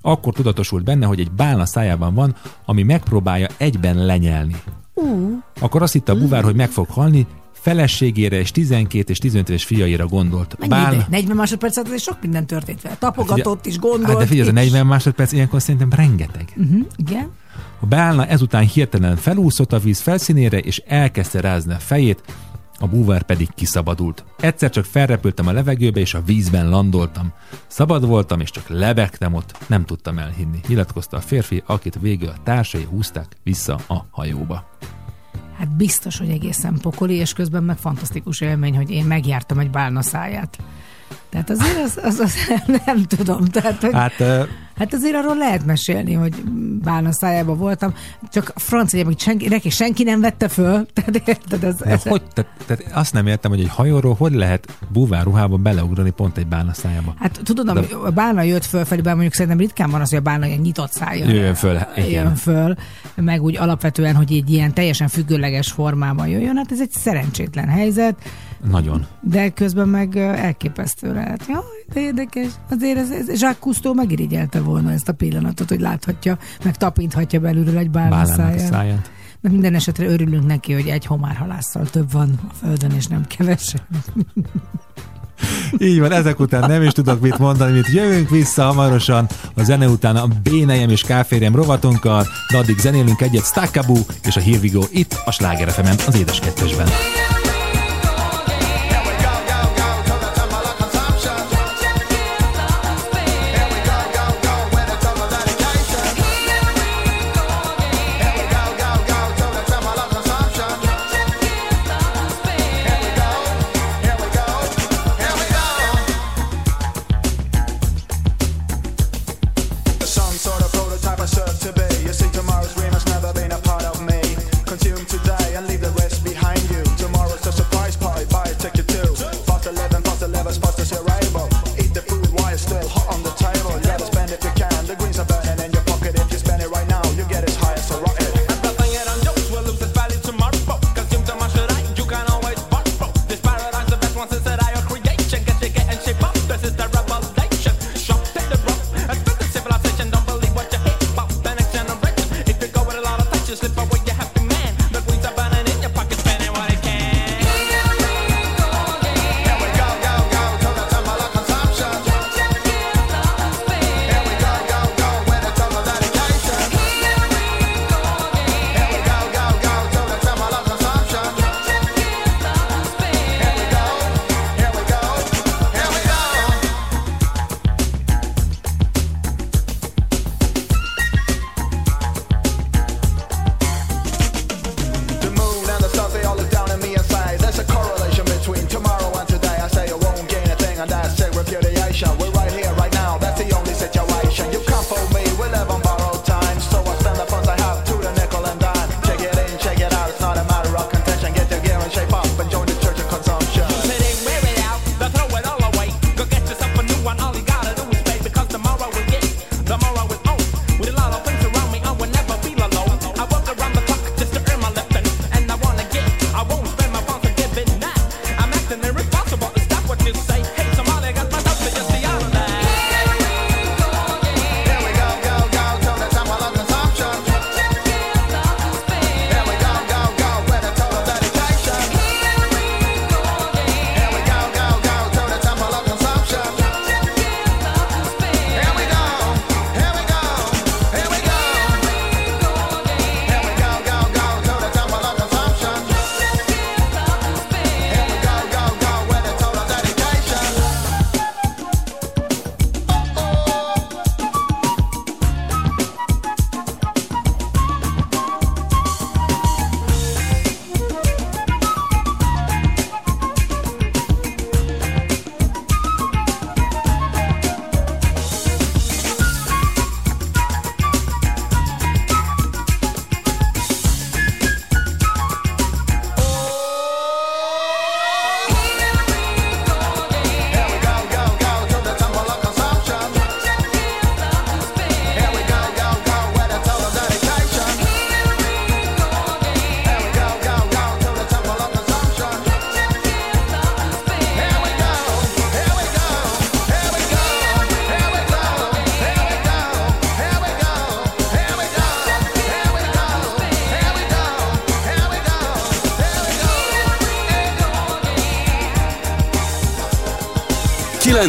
Akkor tudatosult benne, hogy egy bálna szájában van, ami megpróbálja egyben lenyelni. Ú, Akkor azt hitte a buvár, hogy meg fog halni, feleségére és 12 és 15 éves fiaira gondolt. mennyi Bálna... ide? 40 másodperc alatt sok minden történt vele. Tapogatott is, gondolt Hát de figyelj, ez a is. 40 másodperc ilyenkor szerintem rengeteg. Uh-huh, igen. A bálna ezután hirtelen felúszott a víz felszínére, és elkezdte rázni a fejét, a búvár pedig kiszabadult. Egyszer csak felrepültem a levegőbe, és a vízben landoltam. Szabad voltam, és csak lebegtem ott. Nem tudtam elhinni, nyilatkozta a férfi, akit végül a társai húzták vissza a hajóba. Hát biztos, hogy egészen pokoli, és közben meg fantasztikus élmény, hogy én megjártam egy bálna száját. Tehát azért az, az, az nem tudom. Tehát, hogy, Hát hát azért arról lehet mesélni, hogy bálna szájában voltam, csak hogy senki, neki senki nem vette föl. Tehát érted, ez, ez, hogy, tehát, tehát azt nem értem, hogy egy hajóról hogy lehet búvár ruhába beleugrani pont egy bálna szájába. Hát tudod, De- a bálna jött fölfelé, bár mondjuk szerintem ritkán van az, hogy a bálna ilyen nyitott szája Jöjjön föl, igen. jön föl, meg úgy alapvetően, hogy egy ilyen teljesen függőleges formában jöjjön, hát ez egy szerencsétlen helyzet, Nagyon. de közben meg elképesztő lehet. Jaj, de érdekes. Azért ez, ez Jacques Cousteau megirigyelte volna ezt a pillanatot, hogy láthatja, meg tapinthatja belülről egy bálna száját. száját. De minden esetre örülünk neki, hogy egy homárhalásszal több van a földön, és nem kevesebb. Így van, ezek után nem is tudok mit mondani, mit jövünk vissza hamarosan a zene után a Bénejem és Káférjem rovatunkkal, de addig zenélünk egyet Staccabu és a Here We Go itt a Sláger az édes kettesben.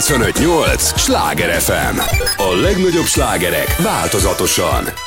958! Sláger FM! A legnagyobb slágerek változatosan!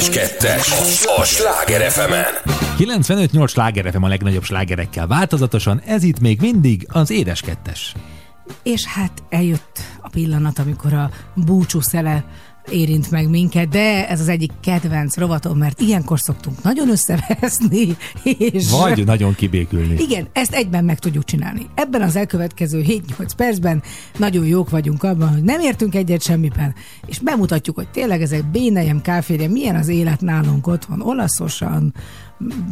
92-es a Sláger fm 95-8 Sláger FM a legnagyobb slágerekkel változatosan, ez itt még mindig az Édes Kettes. És hát eljött a pillanat, amikor a búcsú szele érint meg minket, de ez az egyik kedvenc rovatom, mert ilyenkor szoktunk nagyon összeveszni, és... Vagy nagyon kibékülni. Igen, ezt egyben meg tudjuk csinálni. Ebben az elkövetkező 7-8 percben nagyon jók vagyunk abban, hogy nem értünk egyet semmiben, és bemutatjuk, hogy tényleg ez egy bénejem, káférje, milyen az élet nálunk otthon, olaszosan,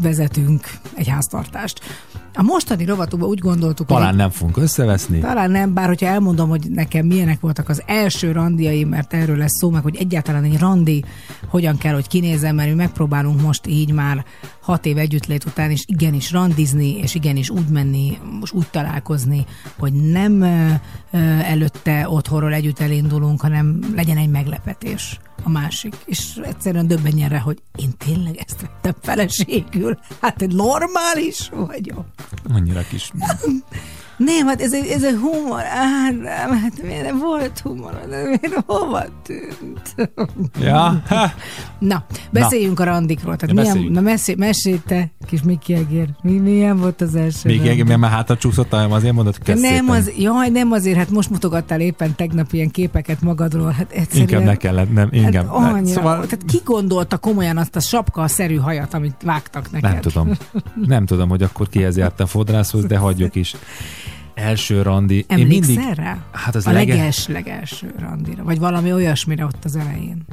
vezetünk egy háztartást. A mostani rovatuban úgy gondoltuk, talán hogy... nem fogunk összeveszni. Talán nem, bár hogyha elmondom, hogy nekem milyenek voltak az első randiaim, mert erről lesz szó, meg hogy egyáltalán egy randi hogyan kell, hogy kinézzen, mert mi megpróbálunk most így már hat év együttlét után is igenis randizni, és igenis úgy menni, most úgy találkozni, hogy nem előtte otthonról együtt elindulunk, hanem legyen egy meglepetés a másik. És egyszerűen döbbenjen rá, hogy én tényleg ezt vettem feleségül. Hát normális vagyok. Annyira kis. Nem, hát ez egy, ez egy humor. Hát, nem, hát miért nem volt humor? De miért hova tűnt? Ja. Na, beszéljünk a randikról. Tehát Ja, milyen, na mesélj, mesélj te, kis Miki Egér. Mi, milyen volt az első randi? egy, mert már hátra csúszottam, azért mondod, hogy nem az, jaj, nem azért, hát most mutogattál éppen tegnap ilyen képeket magadról, hát egyszerűen... Inkább ne kellett, nem, inkább. Hát annyira, Szóval szóval... Tehát ki gondolta komolyan azt a sapka-szerű hajat, amit vágtak neked? nem tudom. Nem tudom, hogy akkor kihez járt a fodrászhoz, de hagyjuk is. Első randi. Emlékszel mindig, rá? Hát az a lege- leges, legelső randira, vagy valami olyasmire ott az elején.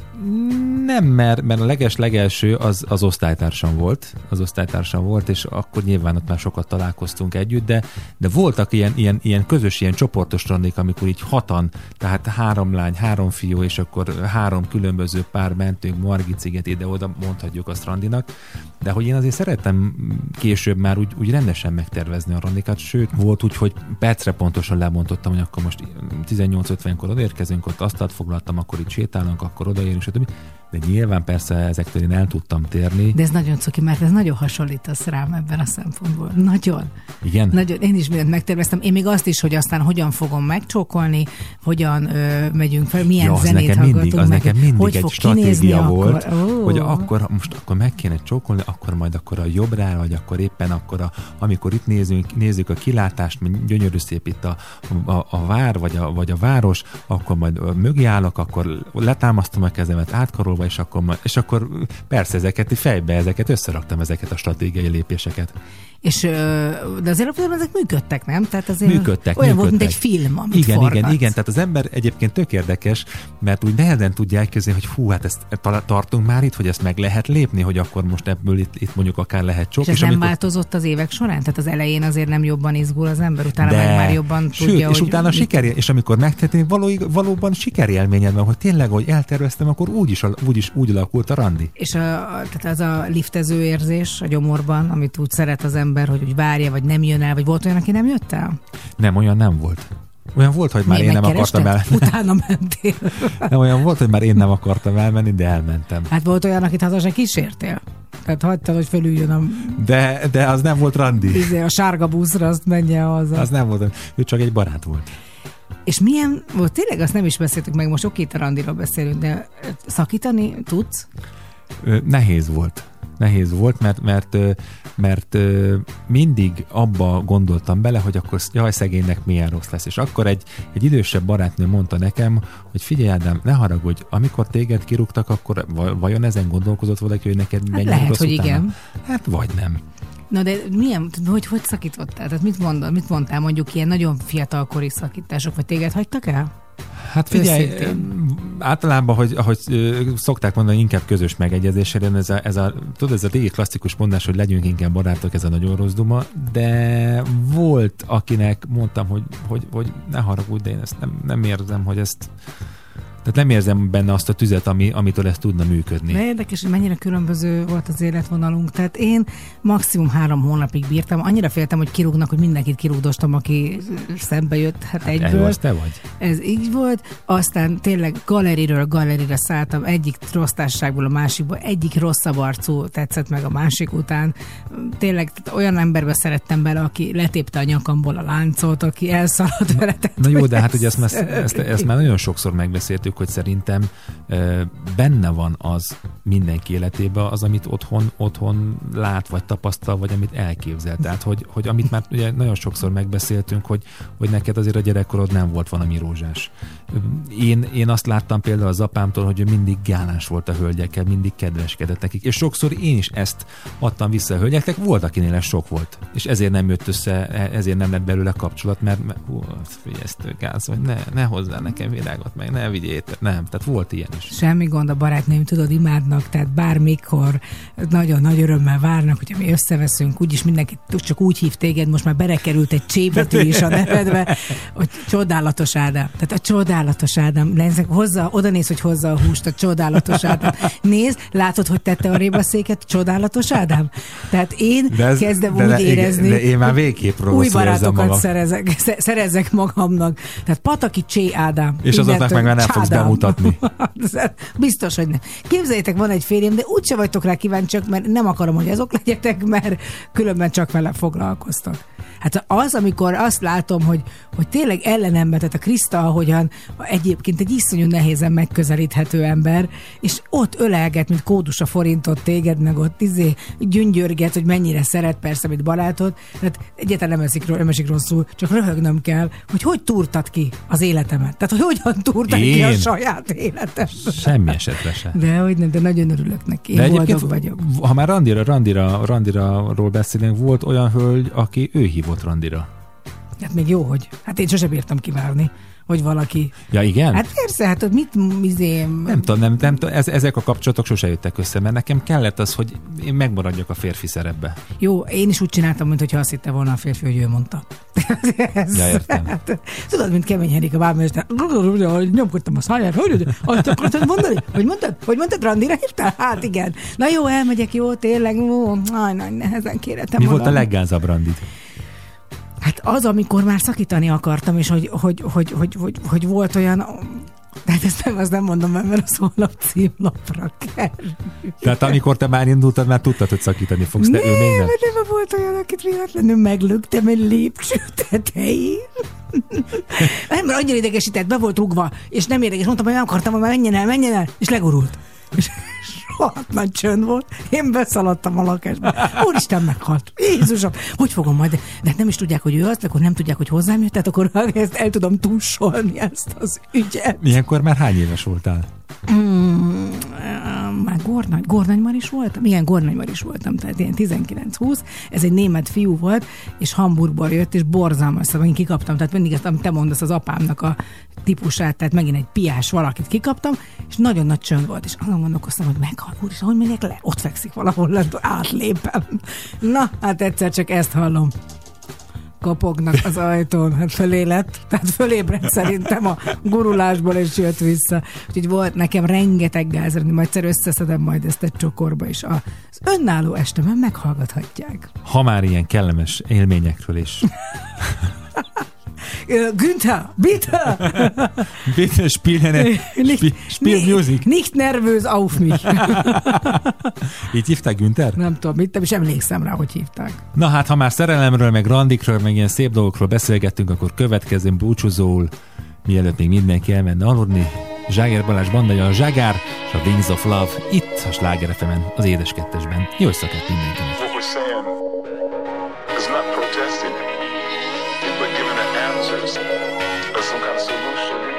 Nem, mert, mert a leges-legelső az, az osztálytársam volt, az osztálytársam volt, és akkor nyilván ott már sokat találkoztunk együtt, de, de voltak ilyen, ilyen, ilyen közös, ilyen csoportos randik, amikor így hatan, tehát három lány, három fiú, és akkor három különböző pár mentünk, Margiciget ide-oda, mondhatjuk azt randinak, de hogy én azért szerettem később már úgy, úgy rendesen megtervezni a randikat, sőt, volt úgy, hogy percre pontosan lemondottam, hogy akkor most 18.50-kor odaérkezünk, ott asztalt foglaltam, akkor itt sétálunk, akkor odaérünk, stb. De nyilván persze ezektől én el tudtam térni. De ez nagyon cuki, mert ez nagyon hasonlítasz rám ebben a szempontból. Nagyon. Igen? Nagyon, én is mindent megterveztem. Én még azt is, hogy aztán hogyan fogom megcsókolni, hogyan ö, megyünk fel, milyen ja, az zenét nekem mindig, az meg, nekem mindig hogy egy stratégia volt, akkor. Hogy akkor most akkor meg kéne csókolni, akkor majd akkor a jobbra, vagy akkor éppen akkor, a, amikor itt nézünk, nézzük a kilátást, mert gyönyörű szép itt a, a, a vár, vagy a, vagy a város, akkor majd mögé állok, akkor letámasztom a kezemet átkarolva, és akkor, majd- és akkor persze ezeket fejbe, ezeket összeraktam, ezeket a stratégiai lépéseket. És, de azért alapvetően ezek működtek, nem? Tehát azért Működtek, olyan volt, működtek. mint egy film, amit igen, forgatsz. igen, igen. Tehát az ember egyébként tök érdekes, mert úgy nehezen tudja elképzelni, hogy hú, hát ezt ta- tartunk már itt, hogy ezt meg lehet lépni, hogy akkor most ebből itt, itt mondjuk akár lehet csok. És ez nem változott az évek során? Tehát az elején azért nem jobban izgul az ember, utána de, meg már jobban sőt, tudja, és hogy utána mit- siker, és amikor megtették, való, valóban sikerélményed van, hogy tényleg, hogy elterveztem, akkor úgy is, úgy is úgy alakult a randi. És a- tehát az a liftező érzés a gyomorban, amit úgy szeret az ember, hogy úgy várja, vagy nem jön el, vagy volt olyan, aki nem jött el? Nem, olyan nem volt. Olyan volt, hogy már Mi, én nem akartam el. Utána mentél. Nem, olyan volt, hogy már én nem akartam elmenni, de elmentem. Hát volt olyan, akit haza se kísértél? Tehát hagytad, hogy fölüljön a, De, de az nem volt randi. izé, a sárga buszra, azt menjen haza. Az nem volt, ő csak egy barát volt. És milyen, volt tényleg azt nem is beszéltük meg, most oké, a randiról beszélünk, de szakítani tudsz? Nehéz volt. Nehéz volt, mert, mert, mert mindig abba gondoltam bele, hogy akkor jaj, szegénynek milyen rossz lesz. És akkor egy, egy idősebb barátnő mondta nekem, hogy figyelj Ádám, ne haragudj, amikor téged kirúgtak, akkor va- vajon ezen gondolkozott valaki, hogy neked menjen lehet, rossz hogy utána? igen. Hát vagy nem. Na de milyen, hogy, hogy szakítottál? Tehát mit mondod, mit mondtál mondjuk ilyen nagyon fiatalkori szakítások, vagy téged hagytak el? Hát figyelj, Őszintén. általában, hogy, ahogy szokták mondani, inkább közös megegyezésre, jön ez a, ez a, tudod, ez a régi klasszikus mondás, hogy legyünk inkább barátok, ez a nagyon rossz duma, de volt, akinek mondtam, hogy, hogy, hogy ne haragudj, de én ezt nem, nem érzem, hogy ezt tehát nem érzem benne azt a tüzet, ami, amitől ez tudna működni. De érdekes, hogy mennyire különböző volt az életvonalunk. Tehát én maximum három hónapig bírtam. Annyira féltem, hogy kirúgnak, hogy mindenkit kirúgdostam, aki szembe jött hát Jó, egyből. az te vagy. Ez így volt, aztán tényleg galeriről galerire szálltam, egyik rossz társaságból a másikba, egyik rosszabb arcú tetszett meg a másik után. Tényleg olyan emberbe szerettem bele, aki letépte a nyakamból a láncot, aki elszaladt vele. Na jó, de hát ez ugye ezt, ezt, ezt, ezt már nagyon sokszor megbeszéltük, hogy szerintem benne van az mindenki életében az, amit otthon, otthon lát, vagy tapasztal, vagy amit elképzel. Tehát, hogy, hogy amit már ugye nagyon sokszor megbeszéltünk, hogy, hogy neked azért a gyerekkorod nem volt valami rózsás. Én, én azt láttam például az apámtól, hogy ő mindig gálás volt a hölgyekkel, mindig kedveskedett nekik. És sokszor én is ezt adtam vissza a hölgyeknek, volt, akinél ez sok volt. És ezért nem jött össze, ezért nem lett belőle kapcsolat, mert, mert hú, figyelj, gáz, hogy ne, ne hozzá nekem virágot, meg ne vigyél Nem, tehát volt ilyen is. Semmi gond, a barátnőim tudod, imádnak, tehát bármikor nagyon nagy örömmel várnak, hogyha mi összeveszünk, úgyis mindenki csak úgy hív téged, most már berekerült egy csébetű is a nevedbe, hogy csodálatos Ádám. Tehát a csodálatos Ádám, Nézzek, hozza, oda néz, hogy hozza a húst, a csodálatos Ádám. Nézd, látod, hogy tette a rébaszéket, csodálatos Ádám? Tehát én ez- kezdem de úgy igen, érezni, de én már végképp új barátokat szerezek, sze- szerezek magamnak. Tehát Pataki Csé Ádám. És azoknak meg már nem fogsz. Bemutatni. Biztos, hogy nem. Képzeljétek, van egy férjem, de úgyse vagytok rá kíváncsiak, mert nem akarom, hogy azok legyetek, mert különben csak vele foglalkoztak. Hát az, amikor azt látom, hogy, hogy tényleg ellenembe, tehát a Kriszta, ahogyan egyébként egy iszonyú nehézen megközelíthető ember, és ott ölelget, mint kódus a forintot téged, meg ott izé gyöngyörget, hogy mennyire szeret persze, mint barátod. Tehát egyáltalán nem esik, nem esik rosszul, csak röhögnöm kell, hogy hogy túrtad ki az életemet. Tehát, hogy hogyan túrtad ki a Én? saját életemet. Semmi esetre se. De hogy nem, de nagyon örülök neki. Én De boldog vagyok. ha már Randira, Randira, Randira-ról beszélünk, volt olyan hölgy, aki ő hívott Randira. Hát még jó, hogy. Hát én sosem bírtam kivárni, hogy valaki. Ja, igen? Hát persze, hát ott mit izé... Nem tudom, nem, nem tudom, ez, ezek a kapcsolatok sose jöttek össze, mert nekem kellett az, hogy én megmaradjak a férfi szerepbe. Jó, én is úgy csináltam, mintha azt hitte volna a férfi, hogy ő mondta. Ez, Ja, értem. Hát, tudod, mint kemény Henrik a bármester. Nyomkodtam a száját. Hogy, azt akartad mondani? Hogy mondtad? Hogy mondtad, Randira hívtál? Hát igen. Na jó, elmegyek, jó, tényleg. Ó, aj, nagy nehezen kéretem Mi magam. volt a leggázabb Randit? Hát az, amikor már szakítani akartam, és hogy, hogy, hogy, hogy, hogy, hogy volt olyan... Tehát ezt nem, azt nem mondom, mert mert az holnap címlapra kerül. Tehát amikor te már indultad, már tudtad, hogy szakítani fogsz, de ő még nem. Nem, volt olyan, akit véletlenül meglöktem egy lépcső tetején. Nem, mert annyira idegesített, be volt rugva, és nem érdekes. Mondtam, hogy nem akartam, hogy már menjen el, menjen el, és legurult. És rohadt nagy csönd volt. Én beszaladtam a lakásba. Úristen, meghalt. Jézusom, hogy fogom majd? De nem is tudják, hogy ő az, akkor nem tudják, hogy hozzám jött, tehát akkor ezt el tudom túlsolni ezt az ügyet. Ilyenkor már hány éves voltál? Mm, már Gornagy, Gornagymar is voltam? Igen, Gornagymar is voltam, tehát ilyen 19-20. Ez egy német fiú volt, és Hamburgból jött, és borzalmas szóval én kikaptam. Tehát mindig ezt, amit te mondasz, az apámnak a típusát, tehát megint egy piás valakit kikaptam, és nagyon nagy csönd volt, és azon gondolkoztam, hogy meghal, úr, és hogy megyek le? Ott fekszik valahol, átlépem. Na, hát egyszer csak ezt hallom kopognak az ajtón, hát fölé lett, tehát fölébredt szerintem a gurulásból, és jött vissza. Úgyhogy volt nekem rengeteg gázrani, majd egyszer összeszedem majd ezt egy csokorba, és az önálló estemen meghallgathatják. Ha már ilyen kellemes élményekről is. Günther, bitte! Bitte spielen, Nicht- spiel music. Nicht nervös auf mich. Így hívták Günther? Nem tudom, mit, nem is emlékszem rá, hogy hívták. Na hát, ha már szerelemről, meg randikről, meg ilyen szép dolgokról beszélgettünk, akkor következőn búcsúzól, mielőtt még mindenki elmenne aludni, Zságer Balázs bandája a Zságár és a Wings of Love itt a Sláger FM-en, az Édes Kettesben. Jó éjszakát mindenkinek! What we're saying is not protesting, answers some kind of solution